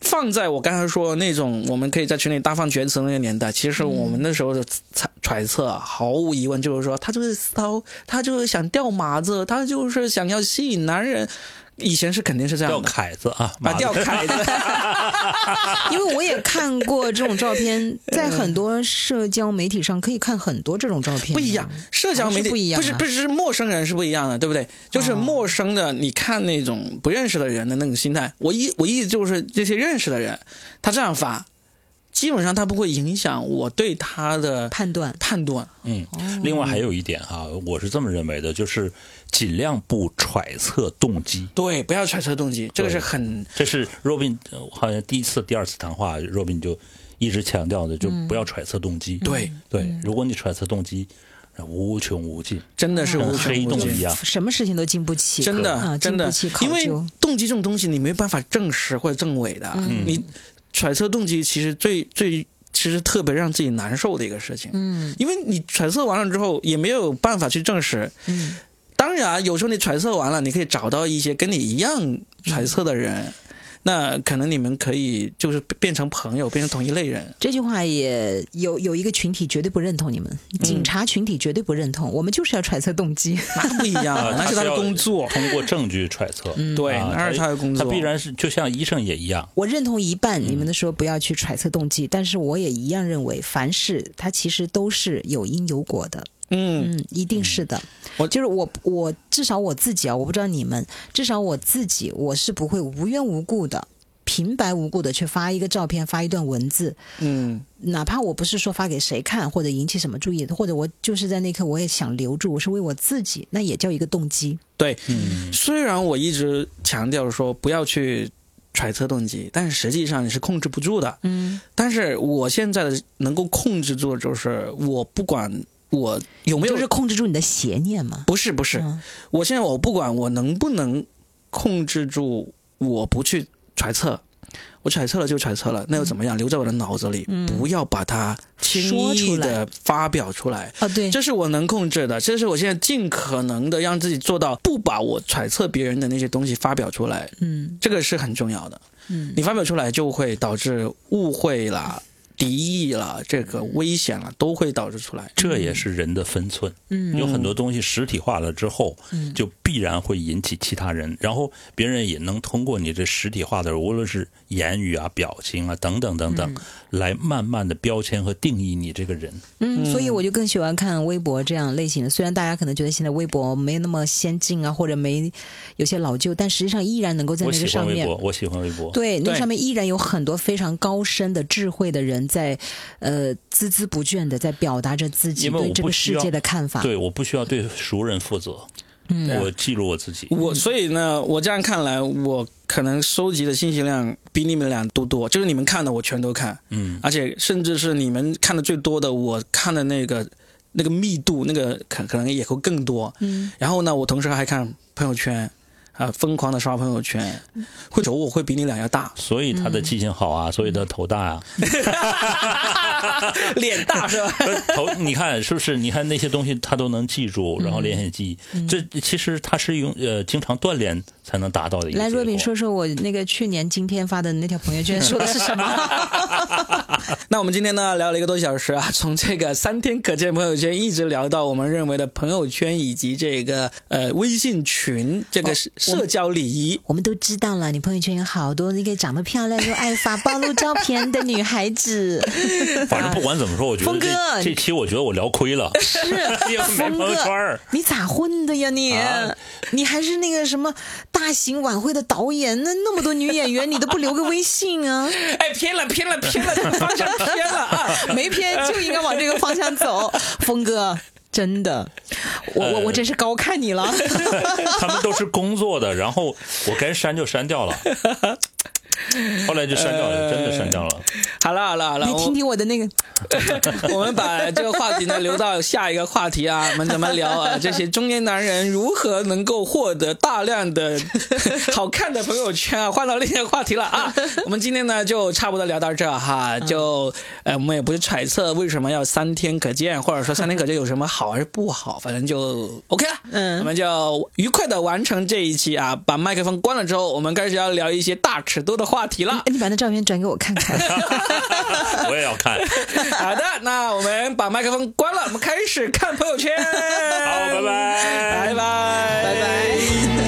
S1: 放在我刚才说那种我们可以在群里大放厥词那个年代，其实我们那时候的揣揣测，毫无疑问就是说，他就是骚，他就是想钓马子，他就是想要吸引男人。以前是肯定是这样
S3: 的，吊凯子啊，
S1: 啊，吊凯子。
S2: 因为我也看过这种照片，在很多社交媒体上可以看很多这种照片。
S1: 不一样，社交媒体
S2: 不一样，
S1: 不是不是陌生人是不一样的，对不对？就是陌生的，你看那种不认识的人的那种心态。我一我意思就是这些认识的人，他这样发。基本上它不会影响我对他的
S2: 判断
S1: 判断。
S3: 嗯，另外还有一点哈，我是这么认为的，就是尽量不揣测动机。
S1: 对，不要揣测动机，这个是很。
S3: 这是 Robin 好像第一次、第二次谈话，Robin 就一直强调的，就不要揣测动机。
S1: 对
S3: 对，如果你揣测动机，无穷无尽，
S1: 真的是无
S3: 黑洞一样，
S2: 什么事情都经不起，
S1: 真的真的，因为动机这种东西你没办法证实或者证伪的，你。揣测动机其实最最其实特别让自己难受的一个事情，
S2: 嗯，
S1: 因为你揣测完了之后也没有办法去证实，
S2: 嗯，
S1: 当然有时候你揣测完了，你可以找到一些跟你一样揣测的人，那可能你们可以就是变成朋友，变成同一类人。
S2: 这句话也有有一个群体绝对不认同你们，警察群体绝对不认同。我们就是要揣测动机，
S1: 那不一样，那是他的工作，
S3: 通过证据揣测。
S1: 对，那是他的工作，
S3: 他必然是就像医生也一样。
S2: 我认同一半你们的说不要去揣测动机，但是我也一样认为，凡事它其实都是有因有果的。嗯，一定是的。我就是我，我至少我自己啊，我不知道你们，至少我自己，我是不会无缘无故的、平白无故的去发一个照片、发一段文字。嗯，哪怕我不是说发给谁看或者引起什么注意，或者我就是在那刻我也想留住，我是为我自己，那也叫一个动机。
S1: 对，嗯，虽然我一直强调说不要去揣测动机，但是实际上你是控制不住的。嗯，但是我现在的能够控制住，就是我不管。我有没有
S2: 就是控制住你的邪念吗？
S1: 不是不是，我现在我不管我能不能控制住，我不去揣测，我揣测了就揣测了，那又怎么样？留在我的脑子里，不要把它轻易的发表出来
S2: 啊！对，
S1: 这是我能控制的，这是我现在尽可能的让自己做到，不把我揣测别人的那些东西发表出来。嗯，这个是很重要的。嗯，你发表出来就会导致误会啦。敌意了，这个危险了，都会导致出来。
S3: 这也是人的分寸。嗯，有很多东西实体化了之后，就必然会引起其他人，然后别人也能通过你这实体化的，无论是言语啊、表情啊等等等等，来慢慢的标签和定义你这个人。
S2: 嗯，所以我就更喜欢看微博这样类型的。虽然大家可能觉得现在微博没那么先进啊，或者没有些老旧，但实际上依然能够在那个上面。
S3: 我喜欢微博。
S2: 对，那上面依然有很多非常高深的智慧的人。在，呃，孜孜不倦的在表达着自己对这个世界的看法。
S3: 对，我不需要对熟人负责，嗯，我记录我自己。
S1: 我所以呢，我这样看来，我可能收集的信息量比你们俩都多。就是你们看的，我全都看，嗯，而且甚至是你们看的最多的，我看的那个那个密度，那个可可能也会更多。嗯，然后呢，我同时还看朋友圈。啊，疯狂的刷朋友圈，会手我会比你俩要大，
S3: 所以他的记性好啊，所以他头大啊
S1: 脸大是吧？
S3: 头，你看是不是？你看那些东西他都能记住，然后连续记忆，这其实他是用呃经常锻炼才能达到的。
S2: 来，若敏说说我那个去年今天发的那条朋友圈说的是什么？
S1: 那我们今天呢聊了一个多小时啊，从这个三天可见朋友圈一直聊到我们认为的朋友圈以及这个呃微信群这个是。社交礼仪，
S2: 我们都知道了。你朋友圈有好多那个长得漂亮又爱发暴露照片的女孩子。
S3: 反正不管怎么说，我觉得这这期我觉得我聊亏了。
S2: 是，峰哥，你咋混的呀你？你还是那个什么大型晚会的导演，那那么多女演员，你都不留个微信啊？
S1: 哎，偏了偏了偏了，方向偏了啊！
S2: 没偏就应该往这个方向走，峰哥。真的，我我我真是高看你了。
S3: 他们都是工作的，然后我该删就删掉了。后来就删掉了，真的删掉了。
S1: 好了好了好了，
S2: 你听听我的那个。
S1: 我们把这个话题呢留到下一个话题啊，我们怎么聊啊？这些中年男人如何能够获得大量的好看的朋友圈啊？换到另一个话题了啊。我们今天呢就差不多聊到这哈，就呃我们也不是揣测为什么要三天可见，或者说三天可见有什么好还是不好，反正就 OK 了。嗯，我们就愉快的完成这一期啊。把麦克风关了之后，我们开始要聊一些大尺度的。话题了，
S2: 你把那照片转给我看看，
S3: 我也要看。
S1: 好的，那我们把麦克风关了，我们开始看朋友圈。
S3: 好，拜拜，
S1: 拜拜，
S2: 拜拜。